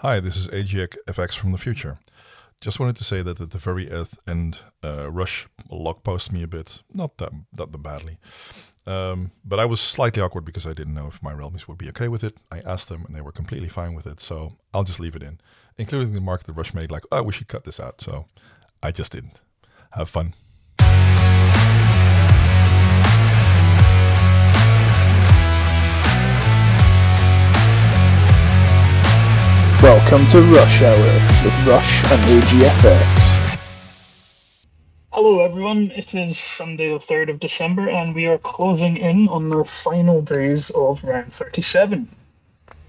Hi, this is AGX FX from the future. Just wanted to say that at the very end, uh, Rush lock posted me a bit, not that not that badly, um, but I was slightly awkward because I didn't know if my realmies would be okay with it. I asked them, and they were completely fine with it. So I'll just leave it in, including the mark that Rush made, like, "Oh, we should cut this out." So I just didn't. Have fun. Welcome to Rush Hour with Rush and AGFX. Hello, everyone. It is Sunday, the 3rd of December, and we are closing in on the final days of round 37.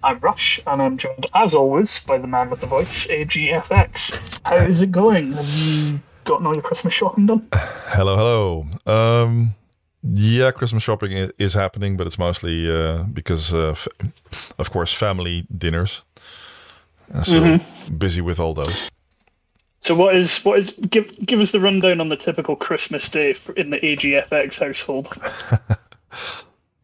I'm Rush, and I'm joined, as always, by the man with the voice, AGFX. How is it going? Have you gotten all your Christmas shopping done? Hello, hello. Um, yeah, Christmas shopping is happening, but it's mostly uh, because, uh, f- of course, family dinners. Uh, So busy with all those. So, what is what is give give us the rundown on the typical Christmas day for, in the AGFX household?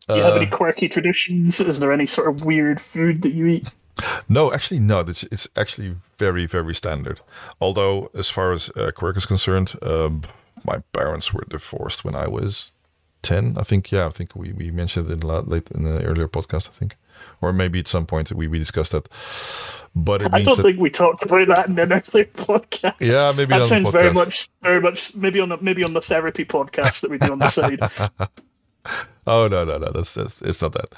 Do you have any quirky traditions? Is there any sort of weird food that you eat? No, actually, no. It's it's actually very very standard. Although, as far as uh, quirk is concerned, um, my parents were divorced when I was ten. I think. Yeah, I think we, we mentioned it a lot late in the earlier podcast. I think, or maybe at some point we, we discussed that. But it I don't think we talked about that in an earlier podcast. yeah, maybe that not on the sounds very much, very much, maybe on the, maybe on the therapy podcast that we do on the side. Oh no no no that's that's it's not that.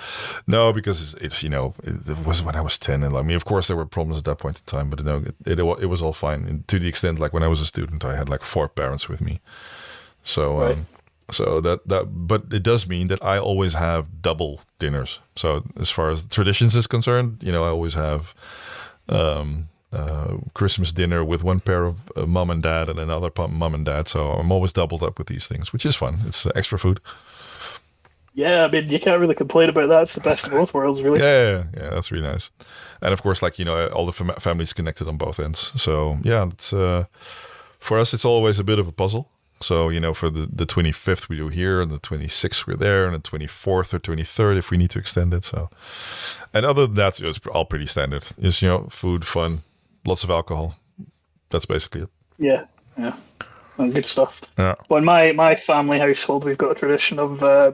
No, because it's, it's you know it, it was when I was ten, and like I mean of course there were problems at that point in time, but no, it it, it was all fine. And to the extent like when I was a student, I had like four parents with me, so Right. um, so that that but it does mean that I always have double dinners. So as far as traditions is concerned, you know I always have. Um, uh, Christmas dinner with one pair of uh, mom and dad and another mom and dad. So I'm always doubled up with these things, which is fun. It's uh, extra food. Yeah, I mean, you can't really complain about that. It's the best of both worlds, really. Yeah, yeah, yeah, that's really nice. And of course, like you know, all the fam- families connected on both ends. So yeah, it's uh, for us, it's always a bit of a puzzle. So you know, for the the twenty fifth we do here, and the twenty sixth we're there, and the twenty fourth or twenty third if we need to extend it. So, and other than that, it's all pretty standard. It's you know, food, fun, lots of alcohol. That's basically it. Yeah, yeah, good stuff. Yeah. Well, in my my family household, we've got a tradition of uh,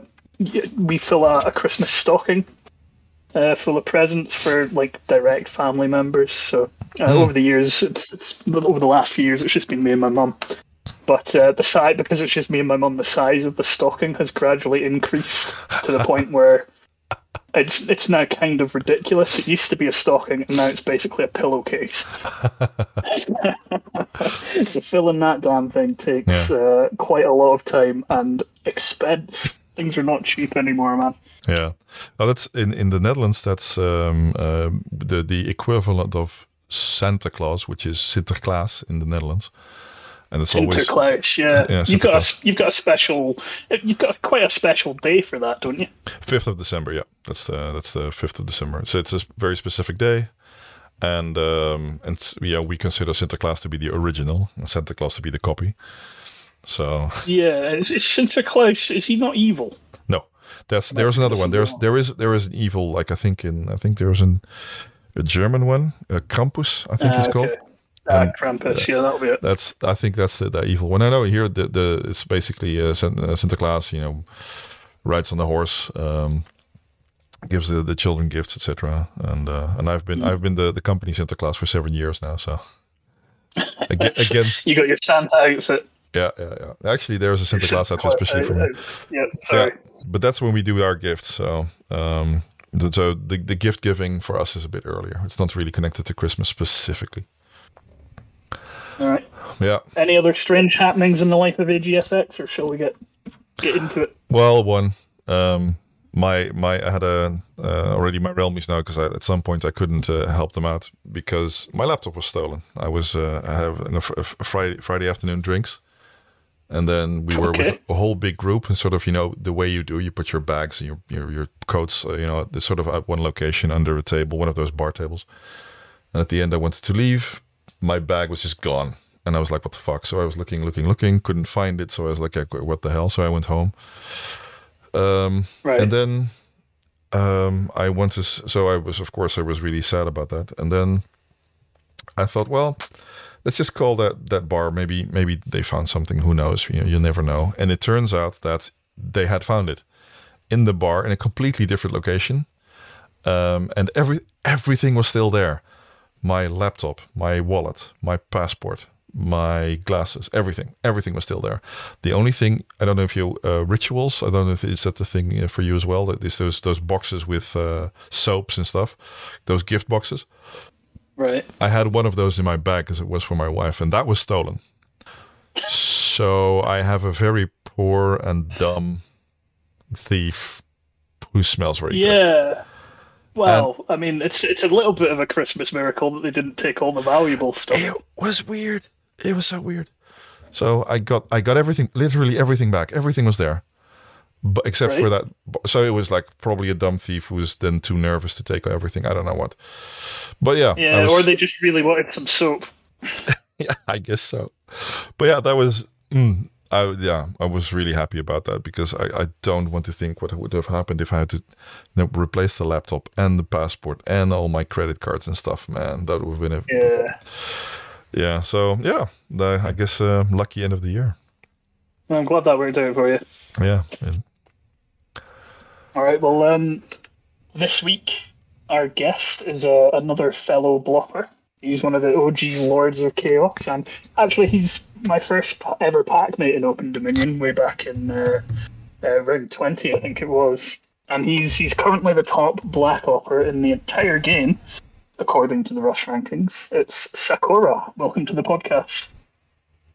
we fill a, a Christmas stocking uh, full of presents for like direct family members. So uh, over the years, it's it's over the last few years, it's just been me and my mum. But uh, the size, because it's just me and my mum, the size of the stocking has gradually increased to the point where it's it's now kind of ridiculous. It used to be a stocking, and now it's basically a pillowcase. so filling that damn thing takes uh, quite a lot of time and expense. Things are not cheap anymore, man. Yeah, well, that's in in the Netherlands. That's um, uh, the the equivalent of Santa Claus, which is Sinterklaas in the Netherlands, and it's always yeah. Yeah, you've got a you've got a special you've got quite a special day for that, don't you? fifth of December. Yeah, that's the that's the fifth of December. So it's a very specific day, and um, and yeah, we consider Sinterklaas to be the original and Santa Claus to be the copy. So Yeah, is, is Sinterklaas is he not evil? no, that's there's another one. There's there is there is an evil like I think in I think there's an a German one, a Krampus, I think Ah, he's called. Ah, Krampus, yeah, that'll be it. That's I think that's the, the evil one. I know here the the it's basically uh, uh, Sinterklaas, you know, rides on the horse, um, gives the, the children gifts, etc. And uh, and I've been I've been the the company Santa Claus for seven years now. So again, again, You got your Santa outfit. yeah, yeah, yeah. Actually, there's a Santa Claus outfit especially for me. Yeah, sorry. Yeah, but that's when we do our gifts. So. Um, so the, the gift giving for us is a bit earlier. It's not really connected to Christmas specifically. All right. Yeah. Any other strange happenings in the life of AGFX, or shall we get get into it? Well, one. Um, my my I had a uh, already my realmies now because at some point I couldn't uh, help them out because my laptop was stolen. I was uh, I have a, a Friday Friday afternoon drinks, and then we were Okay. with a whole big group and sort of you know the way you do you put your bags and your your, your coats uh, you know sort of at one location under a table one of those bar tables, and at the end I wanted to leave, my bag was just gone. And I was like, "What the fuck?" So I was looking, looking, looking, couldn't find it. So I was like, "What the hell?" So I went home, um, Right. and then um, I to. so I was, of course, I was really sad about that. And then I thought, well, let's just call that that bar. Maybe maybe they found something. Who knows? You know, you never know. And it turns out that they had found it in the bar in a completely different location, um, and every everything was still there. My laptop, my wallet, my passport, my glasses, everything, everything was still there. The only thing I don't know if you uh, rituals. I don't know if is that the thing uh, for you as well. That is those those boxes with uh, soaps and stuff, those gift boxes. Right. I had one of those in my bag because it was for my wife, and that was stolen. So I have a very poor and dumb thief who smells very good. Yeah. Well, I mean, it's it's a little bit of a Christmas miracle that they didn't take all the valuable stuff. It was weird. It was so weird. So I got I got everything, literally everything back. Everything was there, but except for that. So it was like probably a dumb thief who was then too nervous to take everything. I don't know what. But yeah, Yeah, was- or they just really wanted some soap. yeah, I guess so. But yeah, that was. Mm, I yeah, I was really happy about that because I, I don't want to think what would have happened if I had to you know, replace the laptop and the passport and all my credit cards and stuff. Man, that would have been a Yeah. yeah. So yeah, the, I guess uh, lucky end of the year. I'm glad that worked out for you. Yeah, and- All right. Well, um, this week our guest is uh, another fellow blopper. He's one of the OG Lords of Chaos, and actually, he's my first ever pack mate in Open Dominion way back in uh, uh, round twenty, I think it was. And he's he's currently the top black opper in the entire game, according to the Rush rankings. It's Saccora. Welcome to the podcast.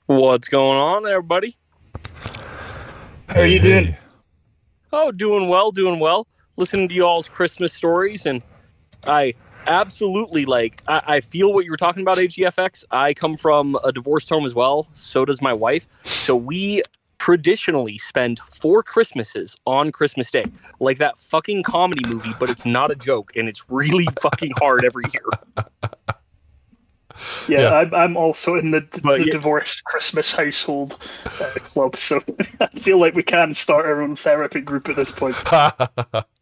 What's going on, everybody? How are you doing? hey. Oh, doing well, doing well. Listening to y'all's Christmas stories, and I absolutely like. I, I feel what you were talking about, AGFX. I come from a divorced home as well. So does my wife. So we traditionally spend four Christmases on Christmas Day, like that fucking comedy movie. But it's not a joke, and it's really fucking hard every year. Yeah, Yeah. I'm, I'm also in the, But the yeah. divorced Christmas household uh, club, so I feel like we can start our own therapy group at this point.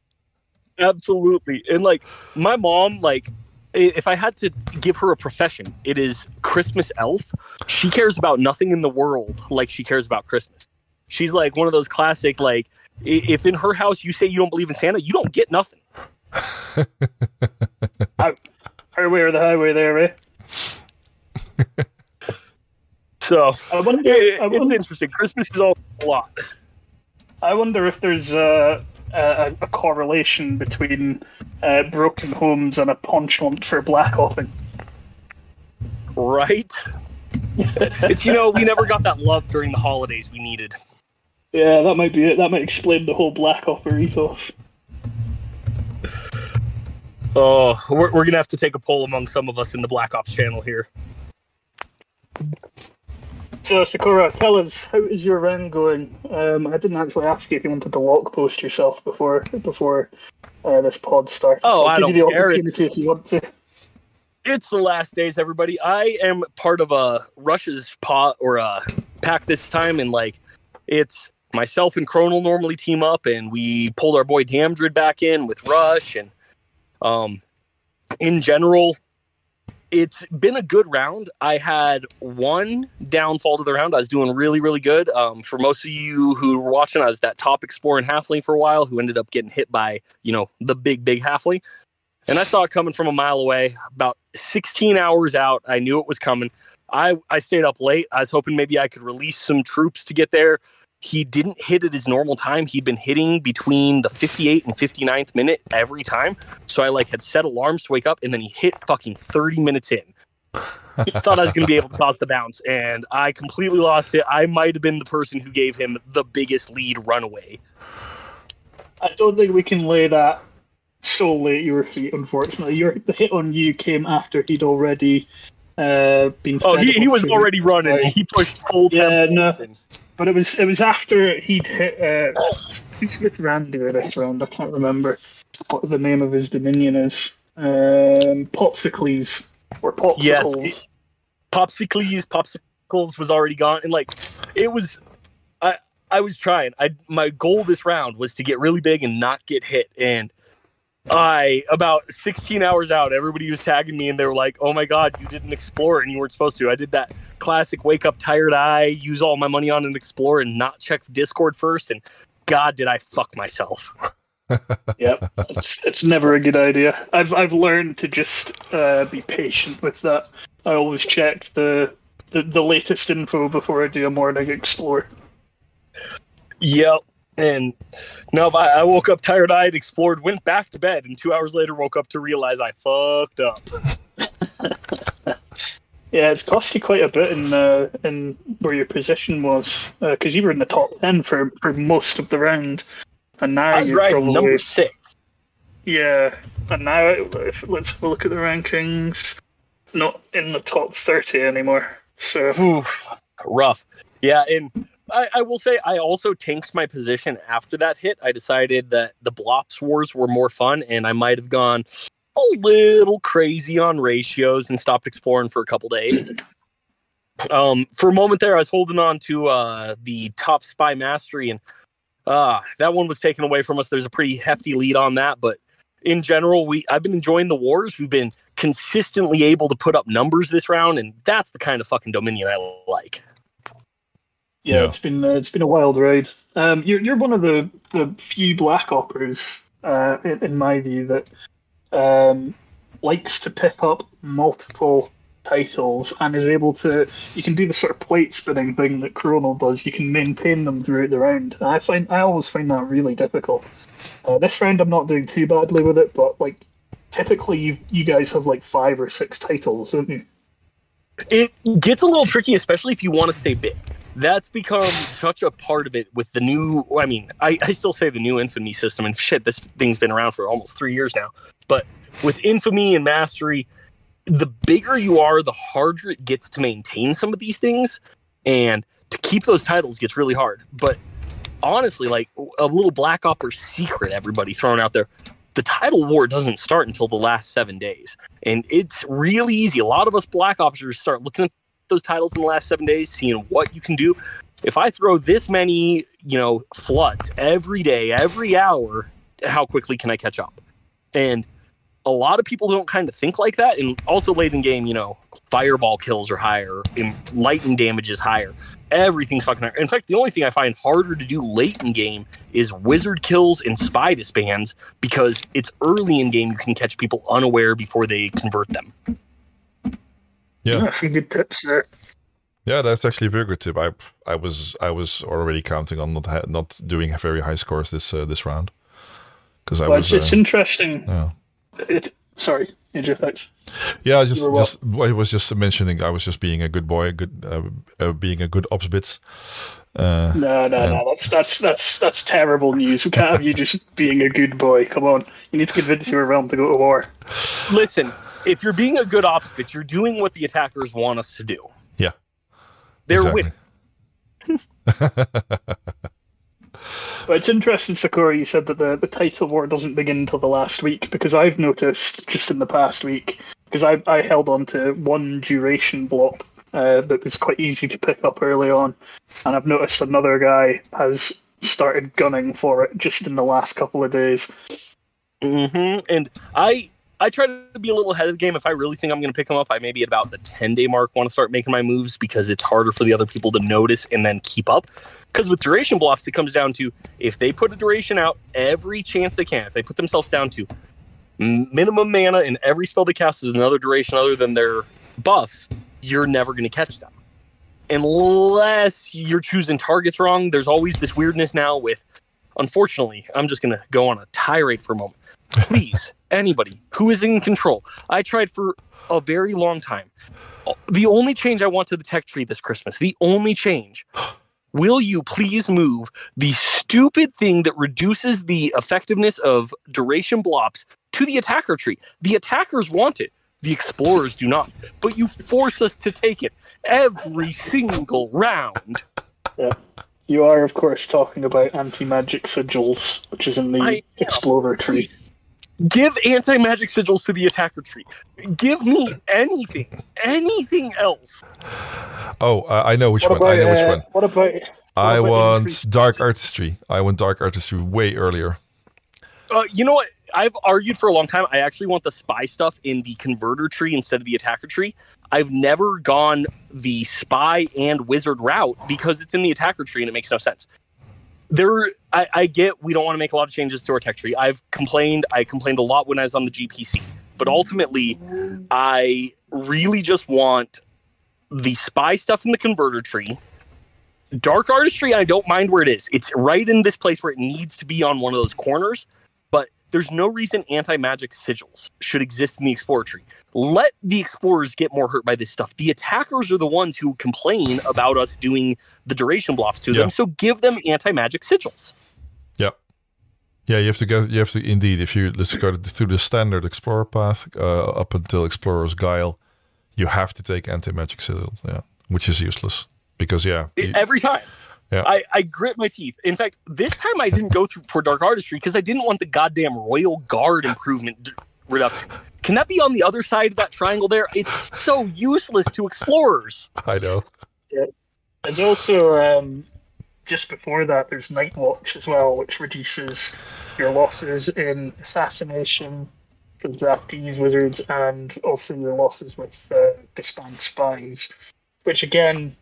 Absolutely. And like my mom, like if I had to give her a profession, it is Christmas elf. She cares about nothing in the world like she cares about Christmas. She's like one of those classic like if in her house you say you don't believe in Santa, you don't get nothing. Highway or the highway there, eh? So I wonder, it, I it's wonder, interesting. Christmas is all a lot. I wonder if there's a, a, a correlation between uh, broken homes and a penchant for black opping. Right? it's you know, we never got that love during the holidays we needed. Yeah, that might be it. That might explain the whole black opper ethos. Oh, we're, we're gonna have to take a poll among some of us in the Black Ops channel here. So, Saccora, tell us how is your round going? Um, I didn't actually ask you if you wanted to lock post yourself before before uh, this pod started. Oh, so I'll I give you don't the care. opportunity if you want to. It's the last days, everybody. I am part of a Rush's pot or a pack this time, and like it's myself and Chronal normally team up, and we pulled our boy Damdred back in with Rush, and um, in general, it's been a good round. I had one downfall to the round. I was doing really, really good. Um, for most of you who were watching, I was that top exploring halfling for a while, who ended up getting hit by you know the big, big halfling. And I saw it coming from a mile away. About 16 hours out, I knew it was coming. I, I stayed up late. I was hoping maybe I could release some troops to get there. He didn't hit at his normal time. He'd been hitting between the 58 and 59th minute every time. So I like had set alarms to wake up, and then he hit fucking 30 minutes in. Thought I was going to be able to cause the bounce, and I completely lost it. I might have been the person who gave him the biggest lead runaway. I don't think we can lay that solely at your feet, unfortunately. Your, the hit on you came after he'd already uh, been. Oh, he, he was already running. He pushed full Yeah, no. and- But it was it was after he'd hit. Uh, who's with Randy this round? I can't remember what the name of his dominion is. Um, Popsicles or Popsicles. Yes. Popsicles, Popsicles was already gone, and like it was. I I was trying. I my goal this round was to get really big and not get hit, and I about 16 hours out, everybody was tagging me and they were like, "Oh my god, you didn't explore and you weren't supposed to." I did that classic wake up tired eye, use all my money on an explore and not check Discord first and god did I fuck myself. Yep, it's it's never a good idea. I've I've learned to just uh, be patient with that. I always check the, the the latest info before I do a morning explore. Yep. And no, I, I woke up tired eyed, explored, went back to bed, and two hours later woke up to realize I fucked up. Yeah, it's cost you quite a bit in uh, in where your position was because you were in the top ten for, for most of the round, and now you're riding probably number six. yeah, and now if, let's have a look at the rankings. Not in the top thirty anymore. So Oof, rough. Yeah, and I, I will say I also tanked my position after that hit. I decided that the Blops Wars were more fun, and I might have gone a little crazy on ratios and stopped exploring for a couple days. Um, for a moment there, I was holding on to uh, the top spy mastery, and uh, that one was taken away from us. There's a pretty hefty lead on that, but in general, we I've been enjoying the wars. We've been consistently able to put up numbers this round, and that's the kind of fucking dominion I like. Yeah, Yeah. it's been uh, it's been a wild ride. Um, you're you're one of the, the few black oppers, uh, in, in my view, that um, likes to pick up multiple titles and is able to. You can do the sort of plate spinning thing that Chronal does. You can maintain them throughout the round. And I find I always find that really difficult. Uh, this round, I'm not doing too badly with it, but like typically, you you guys have like five or six titles, don't you? it gets a little tricky, especially if you want to stay big. That's become such a part of it with the new. I mean, I, I still say the new Infamy system, and shit, this thing's been around for almost three years now. But with Infamy and Mastery, the bigger you are, the harder it gets to maintain some of these things, and to keep those titles gets really hard. But honestly, like a little Black Opper secret, everybody thrown out there. The title war doesn't start until the last seven days, and it's really easy. A lot of us Black Officers start looking at those titles in the last seven days, seeing what you can do. If I throw this many, you know, floods every day, every hour, how quickly can I catch up? And a lot of people don't kind of think like that. And also late in game, you know, fireball kills are higher, lightning damage is higher. Everything's fucking higher. In fact, the only thing I find harder to do late in game is wizard kills and spy disbands because it's early in game you can catch people unaware before they convert them. Yeah. some good tips there. Yeah, that's actually a very good tip. I I was I was already counting on not ha- not doing very high scores this uh, this round because I Well, was it's, it's uh, interesting. yeah. It, sorry, Ajax. yeah I just well- just I was just mentioning I was just being a good boy, good uh, uh, being a good ops bits. Uh, No, no, Yeah. no. That's that's that's that's terrible news. We can't have you just being a good boy. Come on, you need to convince your realm to go to war. Listen, if you're being a good ops bitch, you're doing what the attackers want us to do. Yeah, They're exactly. winning. But it's interesting, Saccora. You said that the the title war doesn't begin until the last week because I've noticed just in the past week because I I held on to one duration block uh, that was quite easy to pick up early on, and I've noticed another guy has started gunning for it just in the last couple of days. hmm And I I try to be a little ahead of the game. If I really think I'm going to pick them up, I maybe at about the 10 day mark want to start making my moves because it's harder for the other people to notice and then keep up. Because with duration blocks, it comes down to if they put a duration out every chance they can, if they put themselves down to minimum mana and every spell they cast is another duration other than their buffs, you're never going to catch them. Unless you're choosing targets wrong, there's always this weirdness now with, unfortunately, I'm just going to go on a tirade for a moment please anybody who is in control. I tried for a very long time. The only change i want to the tech tree this christmas the only change will you please move the stupid thing that reduces the effectiveness of duration blobs to the attacker tree? The attackers want it. The explorers do not. But you force us to take it every single round. Yeah. You are, of course, talking about anti-magic sigils, which is in the I explorer tree. Give anti-magic sigils to the attacker tree give me anything anything else Oh, uh, I know which What one. about I know which uh, one. what about I about want increased- dark artistry. I want dark artistry way earlier. Uh, you know what? I've argued for a long time. I actually want the spy stuff in the converter tree instead of the attacker tree. I've never gone the spy and wizard route because it's in the attacker tree and it makes no sense. There, I, I get we don't want to make a lot of changes to our tech tree. I've complained. I complained a lot when I was on the GPC, but ultimately, I really just want the spy stuff in the converter tree. Dark artistry, I don't mind where it is. It's right in this place where it needs to be on one of those corners. There's no reason anti magic sigils should exist in the explorer tree. Let the explorers get more hurt by this stuff. The attackers are the ones who complain about us doing the duration blocks to Yeah. them. So give them anti magic sigils. Yeah. Yeah, you have to go. You have to indeed. If you let's go through the standard explorer path uh, up until explorer's guile, you have to take anti magic sigils. Yeah, which is useless because yeah, It- you- every time. Yeah. I, I grit my teeth. In fact, this time I didn't go through for dark artistry because I didn't want the goddamn royal guard improvement d- reduction. Can that be on the other side of that triangle there? It's so useless to explorers. I know. Yeah. There's also um, just before that, there's Night Watch as well, which reduces your losses in assassination for draftees, wizards, and also your losses with uh, disband spies. Which again,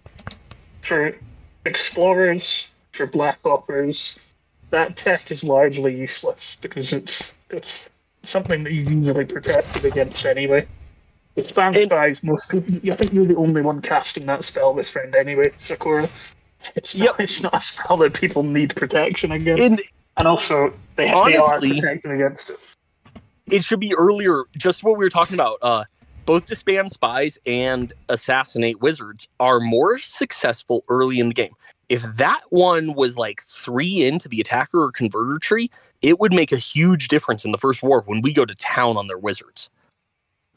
for explorers, for black oppers, that tech is largely useless because it's it's something that you usually protected against anyway. With spam And- spies, most people, I think you're the only one casting that spell this round anyway, Saccora. It's not, Yep. it's not a spell that people need protection against. And and also, they, they are protected against it. it should be earlier, just what we were talking about. Uh, both disband spies and assassinate wizards are more successful early in the game. If that one was like three into the attacker or converter tree, it would make a huge difference in the first war when we go to town on their wizards.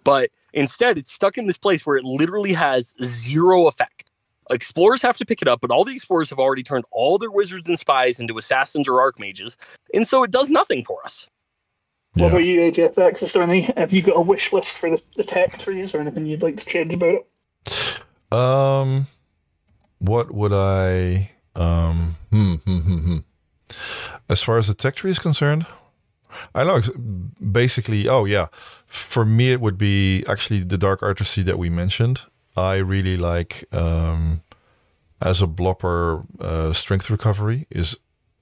But instead, it's stuck in this place where it literally has zero effect. Explorers have to pick it up, but all the explorers have already turned all their wizards and spies into assassins or archmages, and so it does nothing for us. What Yeah. about you, AGFX? Is there any, have you got a wish list for the, the tech trees or anything you'd like to change about it? Um, what would I? Um, hmm, hmm, hmm, hmm. As far as the tech tree is concerned, I know basically. Oh yeah, for me it would be actually the dark artistry that we mentioned. I really like um, as a blopper uh, strength recovery is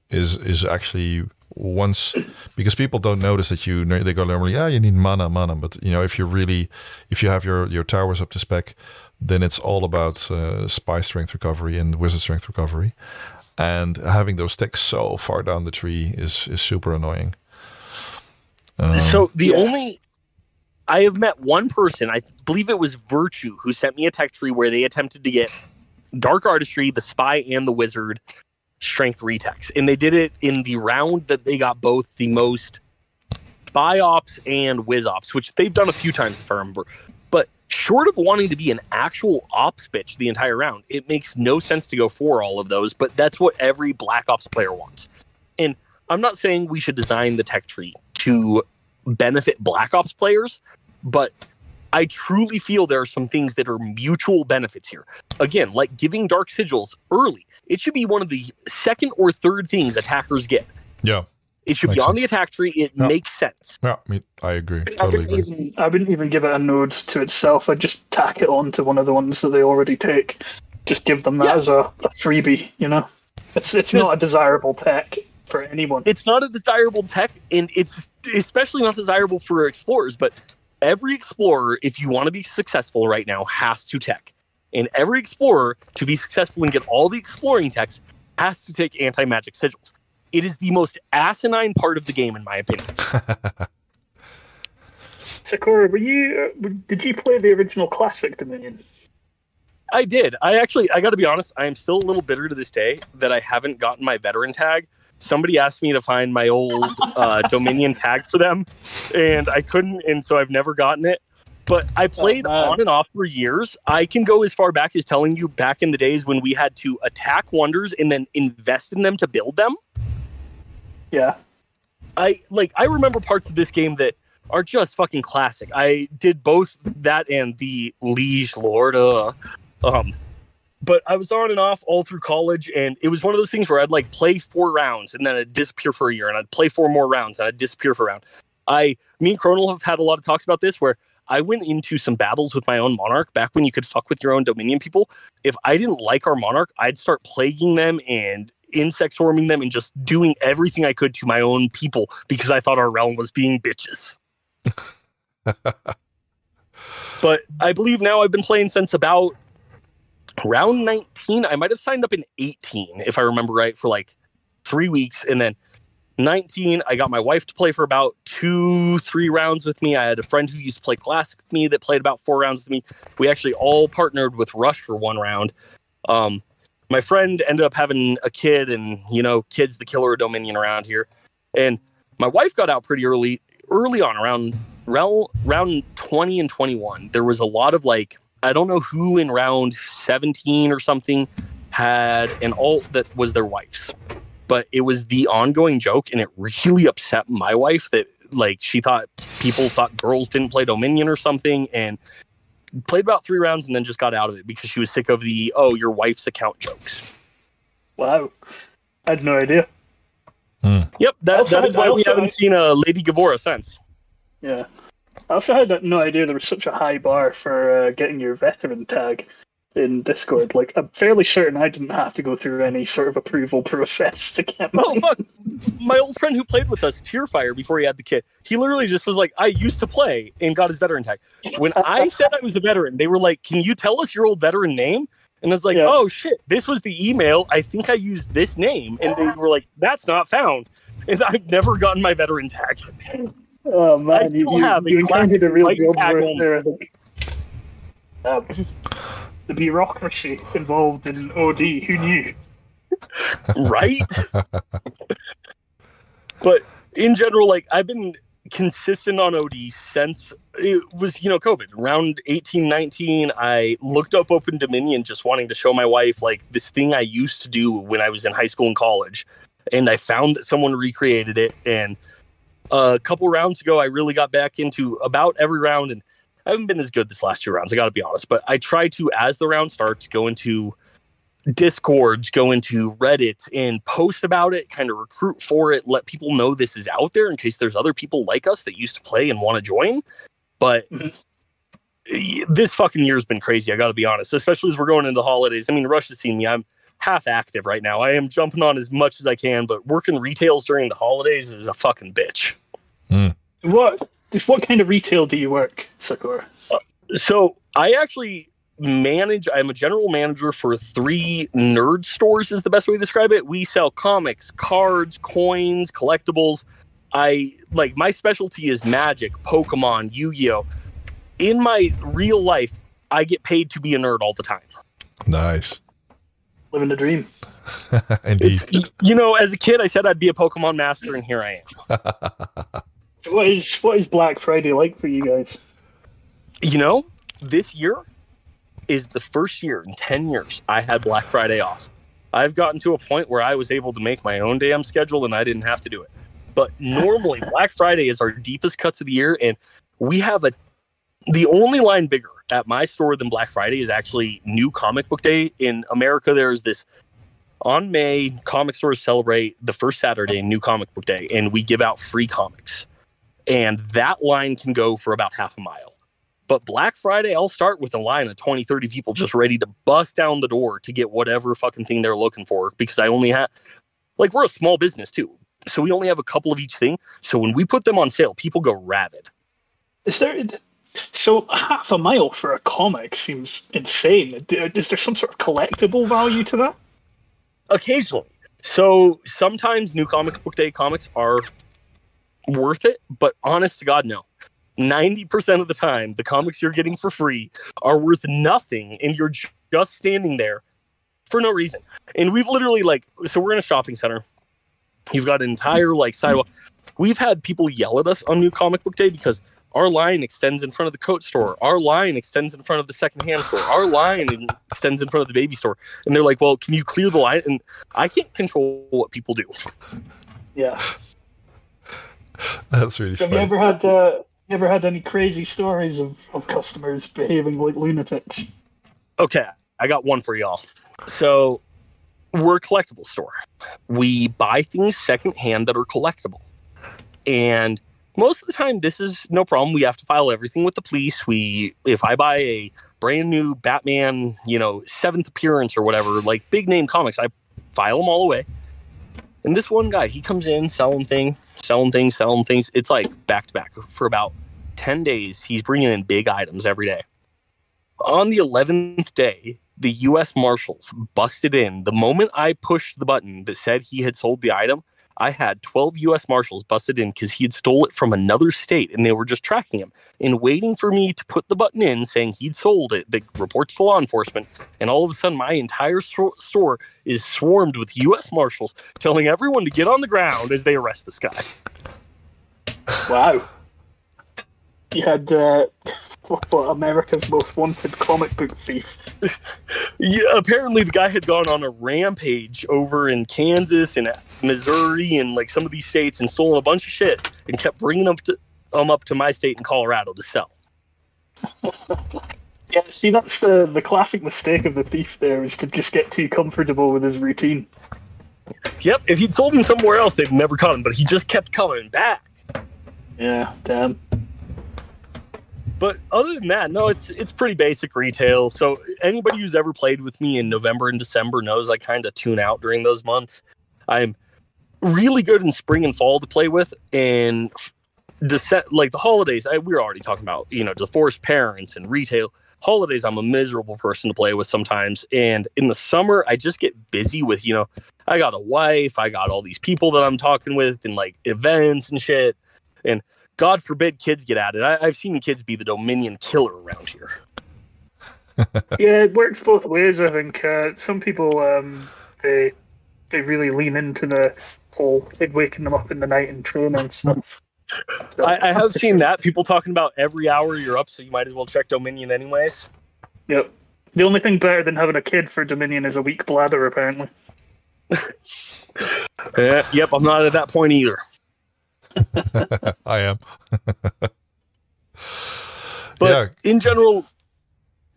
is is actually once because people don't notice that you they go normally yeah you need mana mana. But you know if you really if you have your your towers up to spec then it's all about uh, spy strength recovery and wizard strength recovery. And having those sticks so far down the tree is is super annoying. Um, so the yeah. only I have met one person, I believe it was Virtue, who sent me a tech tree where they attempted to get Dark Artistry, the Spy, and the Wizard strength retex. And they did it in the round that they got both the most Spy Ops and Wiz Ops, which they've done a few times if I remember. But short of wanting to be an actual ops bitch the entire round, it makes no sense to go for all of those, but that's what every Black Ops player wants. And I'm not saying we should design the tech tree to benefit Black Ops players, but I truly feel there are some things that are mutual benefits here. Again, like giving dark sigils early, it should be one of the second or third things attackers get. yeah It should Makes be on sense. the attack tree. It Yeah. makes sense. yeah me, I agree I totally wouldn't, agree even, I wouldn't even give it a node to itself. I'd just tack it on to one of the ones that they already take. Just give them that Yeah. as a, a freebie, you know? It's, it's not a desirable tech for anyone. It's not a desirable tech, and it's especially not desirable for explorers. But every explorer, if you want to be successful right now, has to tech. And every explorer, to be successful and get all the exploring techs, has to take anti magic sigils. It is the most asinine part of the game, in my opinion. Saccora, were you, uh, did you play the original classic Dominion? I did. I actually, I got to be honest, I am still a little bitter to this day that I haven't gotten my veteran tag. Somebody asked me to find my old uh, Dominion tag for them, and I couldn't, and so I've never gotten it. But I played man. on and off for years. I can go as far back as telling you back in the days when we had to attack wonders and then invest in them to build them. Yeah. I like I remember parts of this game that are just fucking classic. I did both that and the Liege Lord. Uh, um, but I was on and off all through college, and it was one of those things where I'd like play four rounds and then I'd disappear for a year, and I'd play four more rounds and I'd disappear for a round. I, me and Chronal have had a lot of talks about this where I went into some battles with my own monarch back when you could fuck with your own dominion people. If I didn't like our monarch, I'd start plaguing them and insect swarming them and just doing everything I could to my own people because I thought our realm was being bitches. but I believe now I've been playing since about round 19. I might have signed up in 18, if I remember right, for like three weeks. And then 19, I got my wife to play for about two, three rounds with me. I had a friend who used to play Classic with me that played about four rounds with me. We actually all partnered with Rush for one round. Um, my friend ended up having a kid, and you know, kids the killer of Dominion around here. And my wife got out pretty early, early on, around round round 20 and 21. There was a lot of like, I don't know who in round 17 or something had an alt that was their wife's but it was the ongoing joke and it really upset my wife that like she thought people thought girls didn't play dominion or something and played about three rounds and then just got out of it because she was sick of the oh your wife's account jokes Wow. I had no idea. Hmm. yep that, Also, that is why we haven't seen a lady gavora since Yeah. I also had no idea there was such a high bar for uh, getting your veteran tag in Discord. Like, I'm fairly certain I didn't have to go through any sort of approval process to get oh fuck my old friend who played with us tierfire before he had the kid he literally just was like i used to play and got his veteran tag when i said i was a veteran they were like can you tell us your old veteran name and I was like, Yeah. oh shit, this was the email. I think I used this name. And they were like, that's not found. And I've never gotten my veteran tag. Oh I man, you, you, have you encountered a real white job worth there. I think. Um, the bureaucracy involved in OD, who knew? right? but in general, like I've been consistent on OD since it was, you know, COVID. Around 18, 19, I looked up Open Dominion just wanting to show my wife like this thing I used to do when I was in high school and college. And I found that someone recreated it. And a couple rounds ago, I really got back into about every round. And I haven't been as good this last two rounds, I got to be honest. But I try to, as the round starts, go into discords go into reddit and post about it kind of recruit for it let people know this is out there in case there's other people like us that used to play and want to join but Mhm. this fucking year's been crazy i gotta be honest especially as we're going into the holidays i mean rush has seen me i'm half active right now i am jumping on as much as i can but working retails during the holidays is a fucking bitch Mm. What what kind of retail do you work, Saccora? Uh, so I actually manage. I'm a general manager for three nerd stores. Is the best way to describe it. We sell comics, cards, coins, collectibles. I like my specialty is Magic, Pokemon, Yu-Gi-Oh. In my real life, I get paid to be a nerd all the time. Nice. Living the dream. Indeed. It's, you know, as a kid, I said I'd be a Pokemon master, and here I am. So what is what is Black Friday like for you guys? You know, this year is the first year in 10 years I had Black Friday off. I've gotten to a point where I was able to make my own damn schedule and I didn't have to do it. But normally, Black Friday is our deepest cuts of the year. And we have a, the only line bigger at my store than Black Friday is actually New Comic Book Day. In America, there's this on May, comic stores celebrate the first Saturday, New Comic Book Day, and we give out free comics. And that line can go for about half a mile. But Black Friday, I'll start with a line of 20, 30 people just ready to bust down the door to get whatever fucking thing they're looking for because I only have, like, we're a small business too. So we only have a couple of each thing. So when we put them on sale, people go rabid. Is there so half a mile for a comic seems insane. Is there some sort of collectible value to that? Occasionally. So sometimes new comic book day comics are worth it, but honest to God, no. 90% of the time, the comics you're getting for free are worth nothing and you're just standing there for no reason. And we've literally, like, so we're in a shopping center. You've got an entire, like, sidewalk. We've had people yell at us on New Comic Book Day because our line extends in front of the coat store. Our line extends in front of the secondhand store. Our line extends in front of the baby store. And they're like, well, can you clear the line? And I can't control what people do. Yeah. That's really So have you ever had uh, you ever had any crazy stories of, of customers behaving like lunatics? Okay, I got one for y'all. So, we're a collectible store. We buy things secondhand that are collectible. And most of the time this is no problem. We have to file everything with the police. We if I buy a brand new Batman, you know, seventh appearance or whatever, like big name comics, I file them all away. And this one guy, he comes in selling things, selling things, selling things. It's like back to back for about 10 days. He's bringing in big items every day. On the 11th day, the US Marshals busted in. The moment I pushed the button that said he had sold the item, I had 12 US Marshals busted in because he had stole it from another state and they were just tracking him and waiting for me to put the button in saying he'd sold it. The reports to law enforcement. And all of a sudden, my entire store is swarmed with US Marshals telling everyone to get on the ground as they arrest this guy. Wow. You had uh, what, America's most wanted comic book thief. Yeah, apparently the guy had gone on a rampage over in Kansas and Missouri and like some of these states and stolen a bunch of shit and kept bringing them to them up to my state in Colorado to sell. yeah, see, that's the the classic mistake of the thief. There is to just get too comfortable with his routine. Yep, if he'd sold him somewhere else, they'd never caught him. But he just kept coming back. Yeah, damn. But other than that, no, it's it's pretty basic retail. So anybody who's ever played with me in November and December knows I kind of tune out during those months. I'm really good in spring and fall to play with, and like the holidays. I, we were already talking about you know divorced parents and retail holidays. I'm a miserable person to play with sometimes, and in the summer I just get busy with you know I got a wife, I got all these people that I'm talking with, and like events and shit, and God forbid kids get at it. I, have seen kids be the Dominion killer around here. yeah, it works both ways. I think uh, some people um, they they really lean into the whole kid waking them up in the night and training and stuff. So, I, I, have seen that people talking about every hour you're up, so you might as well check Dominion anyways. Yep. The only thing better than having a kid for Dominion is a weak bladder, apparently. uh, yep, I'm not at that point either. I am. but yeah. in general,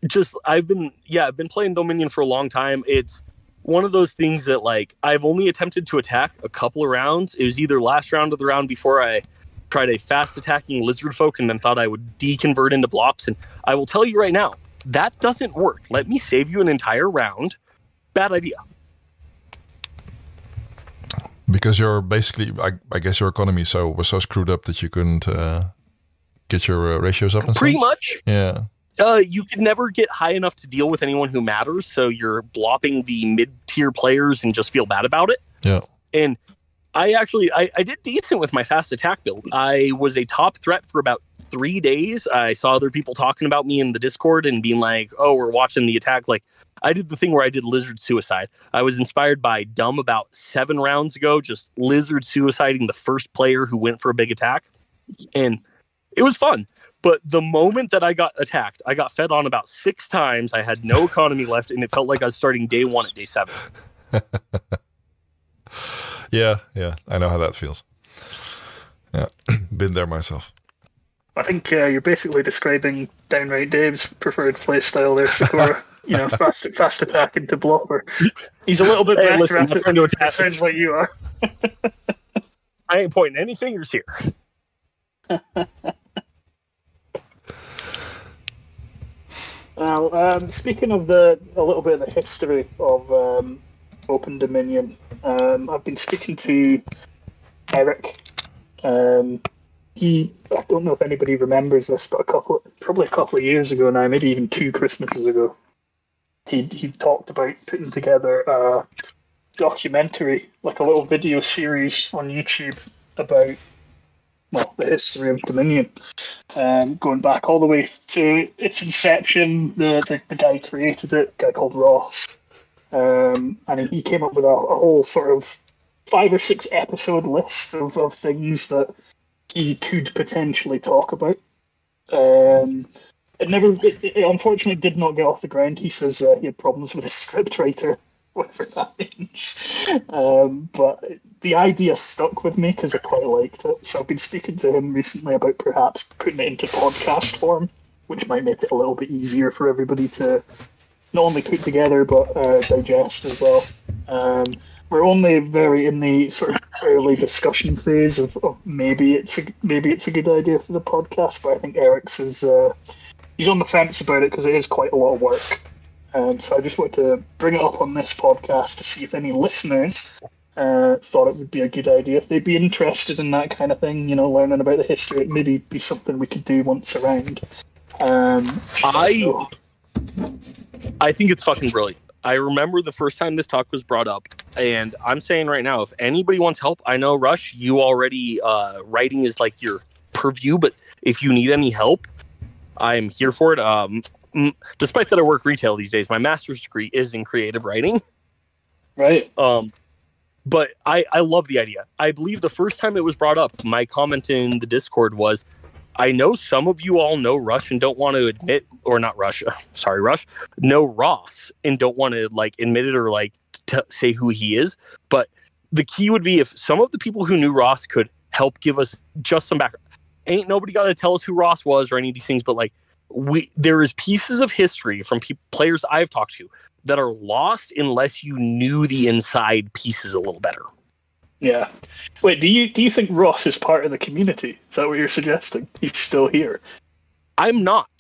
just I've been yeah, I've been playing Dominion for a long time. It's one of those things that like I've only attempted to attack a couple of rounds. It was either last round of the round before I tried a fast attacking lizard folk and then thought I would deconvert into blops. And I will tell you right now, that doesn't work. Let me save you an entire round. Bad idea because you're basically, I, I, guess, your economy so was so screwed up that you couldn't uh, get your uh, ratios up. And Pretty much. Yeah. Uh, you could never get high enough to deal with anyone who matters, so you're blopping the mid-tier players and just feel bad about it. Yeah. And I actually, I, I did decent with my fast attack build. I was a top threat for about three days. I saw other people talking about me in the Discord and being like, "Oh, we're watching the attack." Like I did the thing where I did lizard suicide. I was inspired by Dumb about seven rounds ago, just lizard suiciding the first player who went for a big attack. And it was fun. But the moment that I got attacked, I got fed on about six times. I had no economy left, and it felt like I was starting day one at day seven. yeah, yeah. I know how that feels. Yeah, been there myself. I think uh, you're basically describing downright Dave's preferred playstyle there, Saccora. you know, fast fast attack into blopper. He's a little bit hey, better listen, at it. It sounds like you are. I ain't pointing any fingers here. now, um, speaking of the a little bit of the history of um, Open Dominion, um, I've been speaking to Eric. Um, he, I don't know if anybody remembers this, but a couple, probably a couple of years ago now, maybe even two Christmases ago, he he talked about putting together a documentary, like a little video series on YouTube about well the history of Dominion, um, going back all the way to its inception. The the, the guy created it, a guy called Ross, um, and he came up with a, a whole sort of five or six episode list of, of things that he could potentially talk about. Um, it never, it, it, unfortunately, did not get off the ground. He says uh, he had problems with his scriptwriter, whatever that means. Um, but the idea stuck with me because I quite liked it. So I've been speaking to him recently about perhaps putting it into podcast form, which might make it a little bit easier for everybody to not only put together but uh, digest as well. Um, we're only very in the sort of early discussion phase of, of maybe it's a, maybe it's a good idea for the podcast, but I think Eric's is uh, he's on the fence about it because it is quite a lot of work. Um, so I just wanted to bring it up on this podcast to see if any listeners uh, thought it would be a good idea if they'd be interested in that kind of thing. You know, learning about the history. It maybe be something we could do once around. Um, I- so- I think it's fucking brilliant. I remember the first time this talk was brought up, and I'm saying right now, if anybody wants help, I know Rush, you already uh, writing is like your purview, but if you need any help, I'm here for it. Um, despite that, I work retail these days. My master's degree is in creative writing. right. Um, but I, I love the idea. I believe the first time it was brought up, my comment in the Discord was, I know some of you all know Rush and don't want to admit, or not Rush, sorry, Rush, know Ross and don't want to like admit it or like t- say who he is. But the key would be if some of the people who knew Ross could help give us just some background. Ain't nobody got to tell us who Ross was or any of these things, but like we there is pieces of history from pe- players I've talked to that are lost unless you knew the inside pieces a little better. Yeah. Wait, do you do you think Ross is part of the community? Is that what you're suggesting? He's still here. I'm not.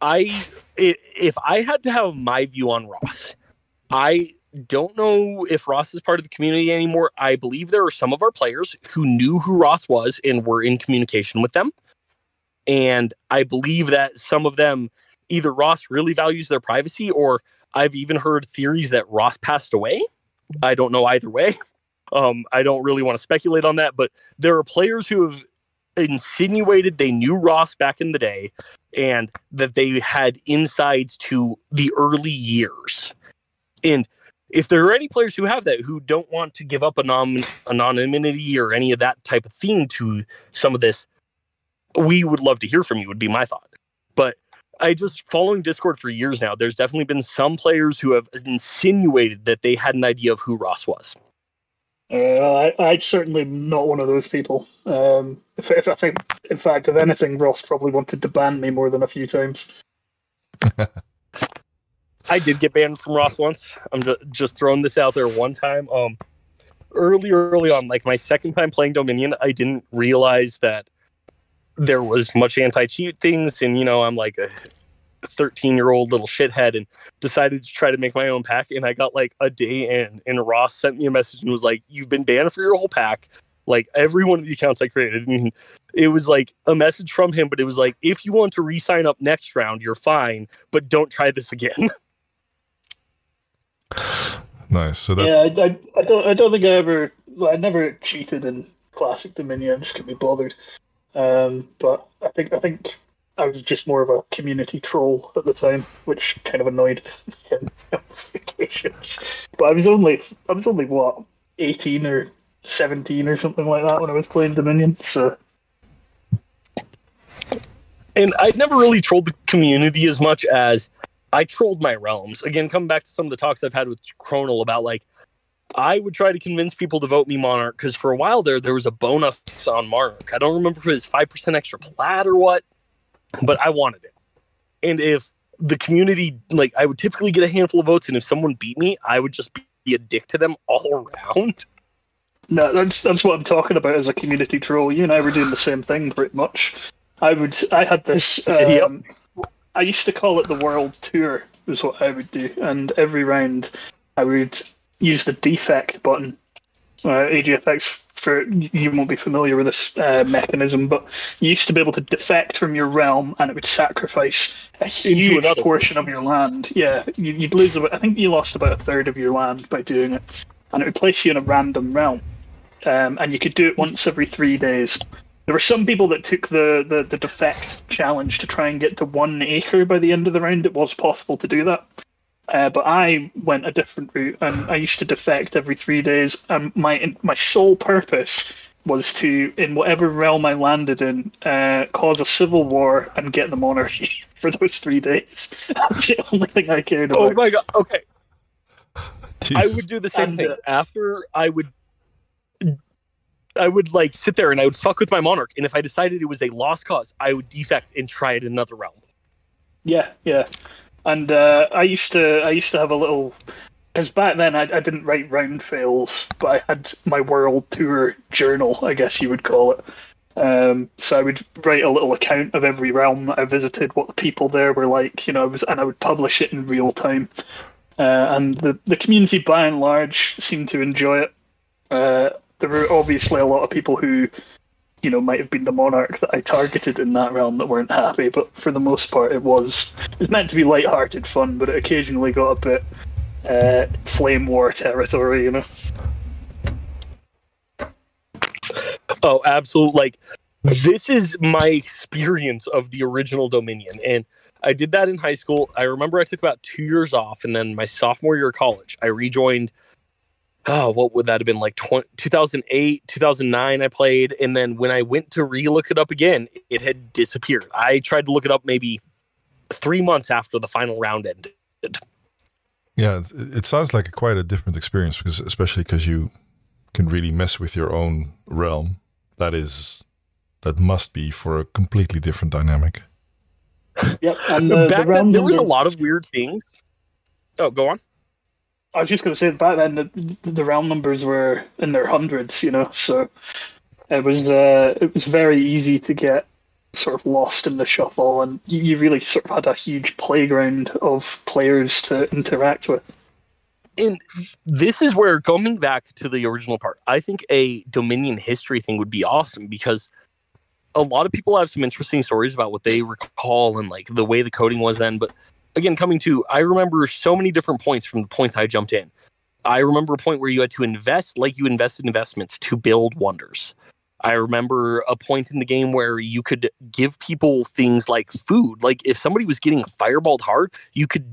I i- if I had to have my view on Ross, I don't know if Ross is part of the community anymore. I believe there are some of our players who knew who Ross was and were in communication with them. And I believe that some of them either Ross really values their privacy or I've even heard theories that Ross passed away. I don't know either way. Um, I don't really want to speculate on that, but there are players who have insinuated they knew Ross back in the day and that they had insides to the early years. And if there are any players who have that who don't want to give up anon- anonymity or any of that type of thing to some of this, we would love to hear from you, would be my thought. But I just following Discord for years now, there's definitely been some players who have insinuated that they had an idea of who Ross was. Uh, I, I'm certainly not one of those people. Um, if, if I think, in fact, if anything, Ross probably wanted to ban me more than a few times. I did get banned from Ross once. I'm just, throwing this out there one time. Um, early, early on, like my second time playing Dominion, I didn't realize that there was much anti-cheat things, and you know, I'm like a 13 year old little shithead, and decided to try to make my own pack. And I got like a day in, and Ross sent me a message and was like, "You've been banned for your whole pack." Like every one of the accounts I created, and it was like a message from him, but it was like, if you want to re-sign up next round, you're fine, but don't try this again. Nice. So that yeah, I, I, I don't. I don't think I ever. I never cheated in classic Dominion. I just couldn't be bothered. Um, but I think I think I was just more of a community troll at the time, which kind of annoyed notifications. But I was only I was only what eighteen or seventeen or something like that when I was playing Dominion. So and I'd never really trolled the community as much as I trolled my realms. Again, coming back to some of the talks I've had with Chronal about like I would try to convince people to vote me Monarch because for a while there there was a bonus on Monarch. I don't remember if it was five percent extra plat or what, but I wanted it. And if the community like I would typically get a handful of votes, and if someone beat me, I would just be a dick to them all around. no, that's that's what I'm talking about as a community troll. You and I were doing the same thing pretty much. I would I had this. Yep. Um, I used to call it the world tour. Was what I would do, and every round I would use the defect button. Uh, AGFX for you won't be familiar with this uh, mechanism, but you used to be able to defect from your realm, and it would sacrifice a huge portion of your land. Yeah, you, you'd lose about. I think you lost about a third of your land by doing it, and it would place you in a random realm, um, and you could do it once every three days. There were some people that took the, the, the defect challenge to try and get to one acre by the end of the round. It was possible to do that. Uh, but I went a different route, and I used to defect every three days. And my my sole purpose was to, in whatever realm I landed in, uh, cause a civil war and get the monarchy for those three days. That's the only thing I cared about. Oh my god! Okay, I would do the same And, thing uh, after I would. I would like sit there and I would fuck with my monarch, and if I decided it was a lost cause, I would defect and try it in another realm. Yeah, yeah. And uh, I used to I used to have a little because back then I, I didn't write round fails, but I had my world tour journal, I guess you would call it. Um, so I would write a little account of every realm that I visited, what the people there were like, you know, was, and I would publish it in real time. Uh, and the the community, by and large, seemed to enjoy it. Uh, there were obviously a lot of people who, you know, might have been the monarch that I targeted in that realm that weren't happy, but for the most part, it was it was meant to be light-hearted fun, but it occasionally got a bit uh, flame war territory, you know. Oh, absolutely. Like this is my experience of the original Dominion. And I did that in high school. I remember I took about two years off. And then my sophomore year of college, I rejoined. Oh, what would that have been like 20, 2008, 2009? I played. And then when I went to re look it up again, it had disappeared. I tried to look it up maybe three months after the final round ended. Yeah, it, it sounds like a quite a different experience because, especially because you can really mess with your own realm. That is, that must be for a completely different dynamic. Yep, and the, the Back then, there was a lot of weird things. Oh, go on. I was just going to say back then the, the round numbers were in their hundreds, you know, so it was uh, it was very easy to get sort of lost in the shuffle, and you, you really sort of had a huge playground of players to interact with. and this is where coming back to the original part i think a dominion history thing would be awesome because a lot of people have some interesting stories about what they recall and like the way the coding was then but again coming to i remember so many different points from the points i jumped in. I remember a point where you had to invest like you invested investments to build wonders. I remember a point in the game where you could give people things like food. Like if somebody was getting a fireballed heart, you could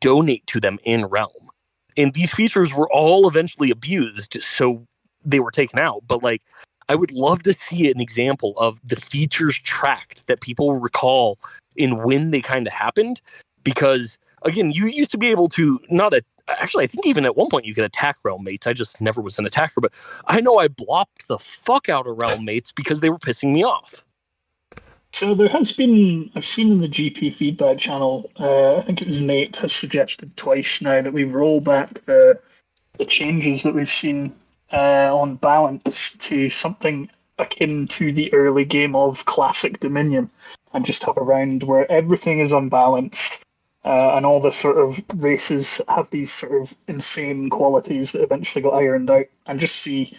donate to them in realm. And these features were all eventually abused so they were taken out. But like i would love to see an example of the features tracked that people recall in when they kind of happened because again you used to be able to not a actually i think even at one point you could attack realm mates i just never was an attacker but i know i blocked the fuck out of realm mates because they were pissing me off So there has been, I've seen in the GP feedback channel, uh, I think it was Nate has suggested twice now that we roll back the the changes that we've seen uh, on balance to something akin to the early game of Classic Dominion, and just have a round where everything is unbalanced. Uh, and all the sort of races have these sort of insane qualities that eventually got ironed out, and just see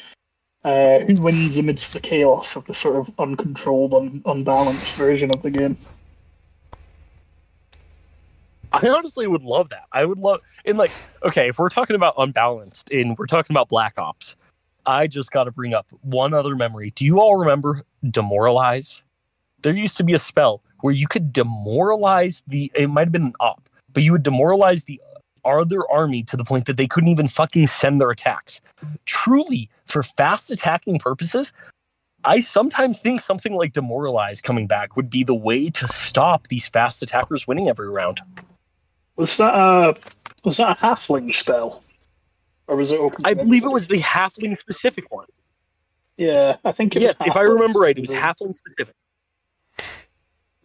uh, who wins amidst the chaos of the sort of uncontrolled, un- unbalanced version of the game. I honestly would love that. I would love in like okay, if we're talking about unbalanced and we're talking about Black Ops, I just got to bring up one other memory. Do you all remember demoralize? There used to be a spell where you could demoralize the it might have been an op, but you would demoralize the other army to the point that they couldn't even fucking send their attacks. Truly, for fast attacking purposes, I sometimes think something like demoralize coming back would be the way to stop these fast attackers winning every round. Was that a was that a halfling spell, or was it open? I believe it was the halfling specific one. Yeah, I think it Yes, if I remember right, it was halfling specific.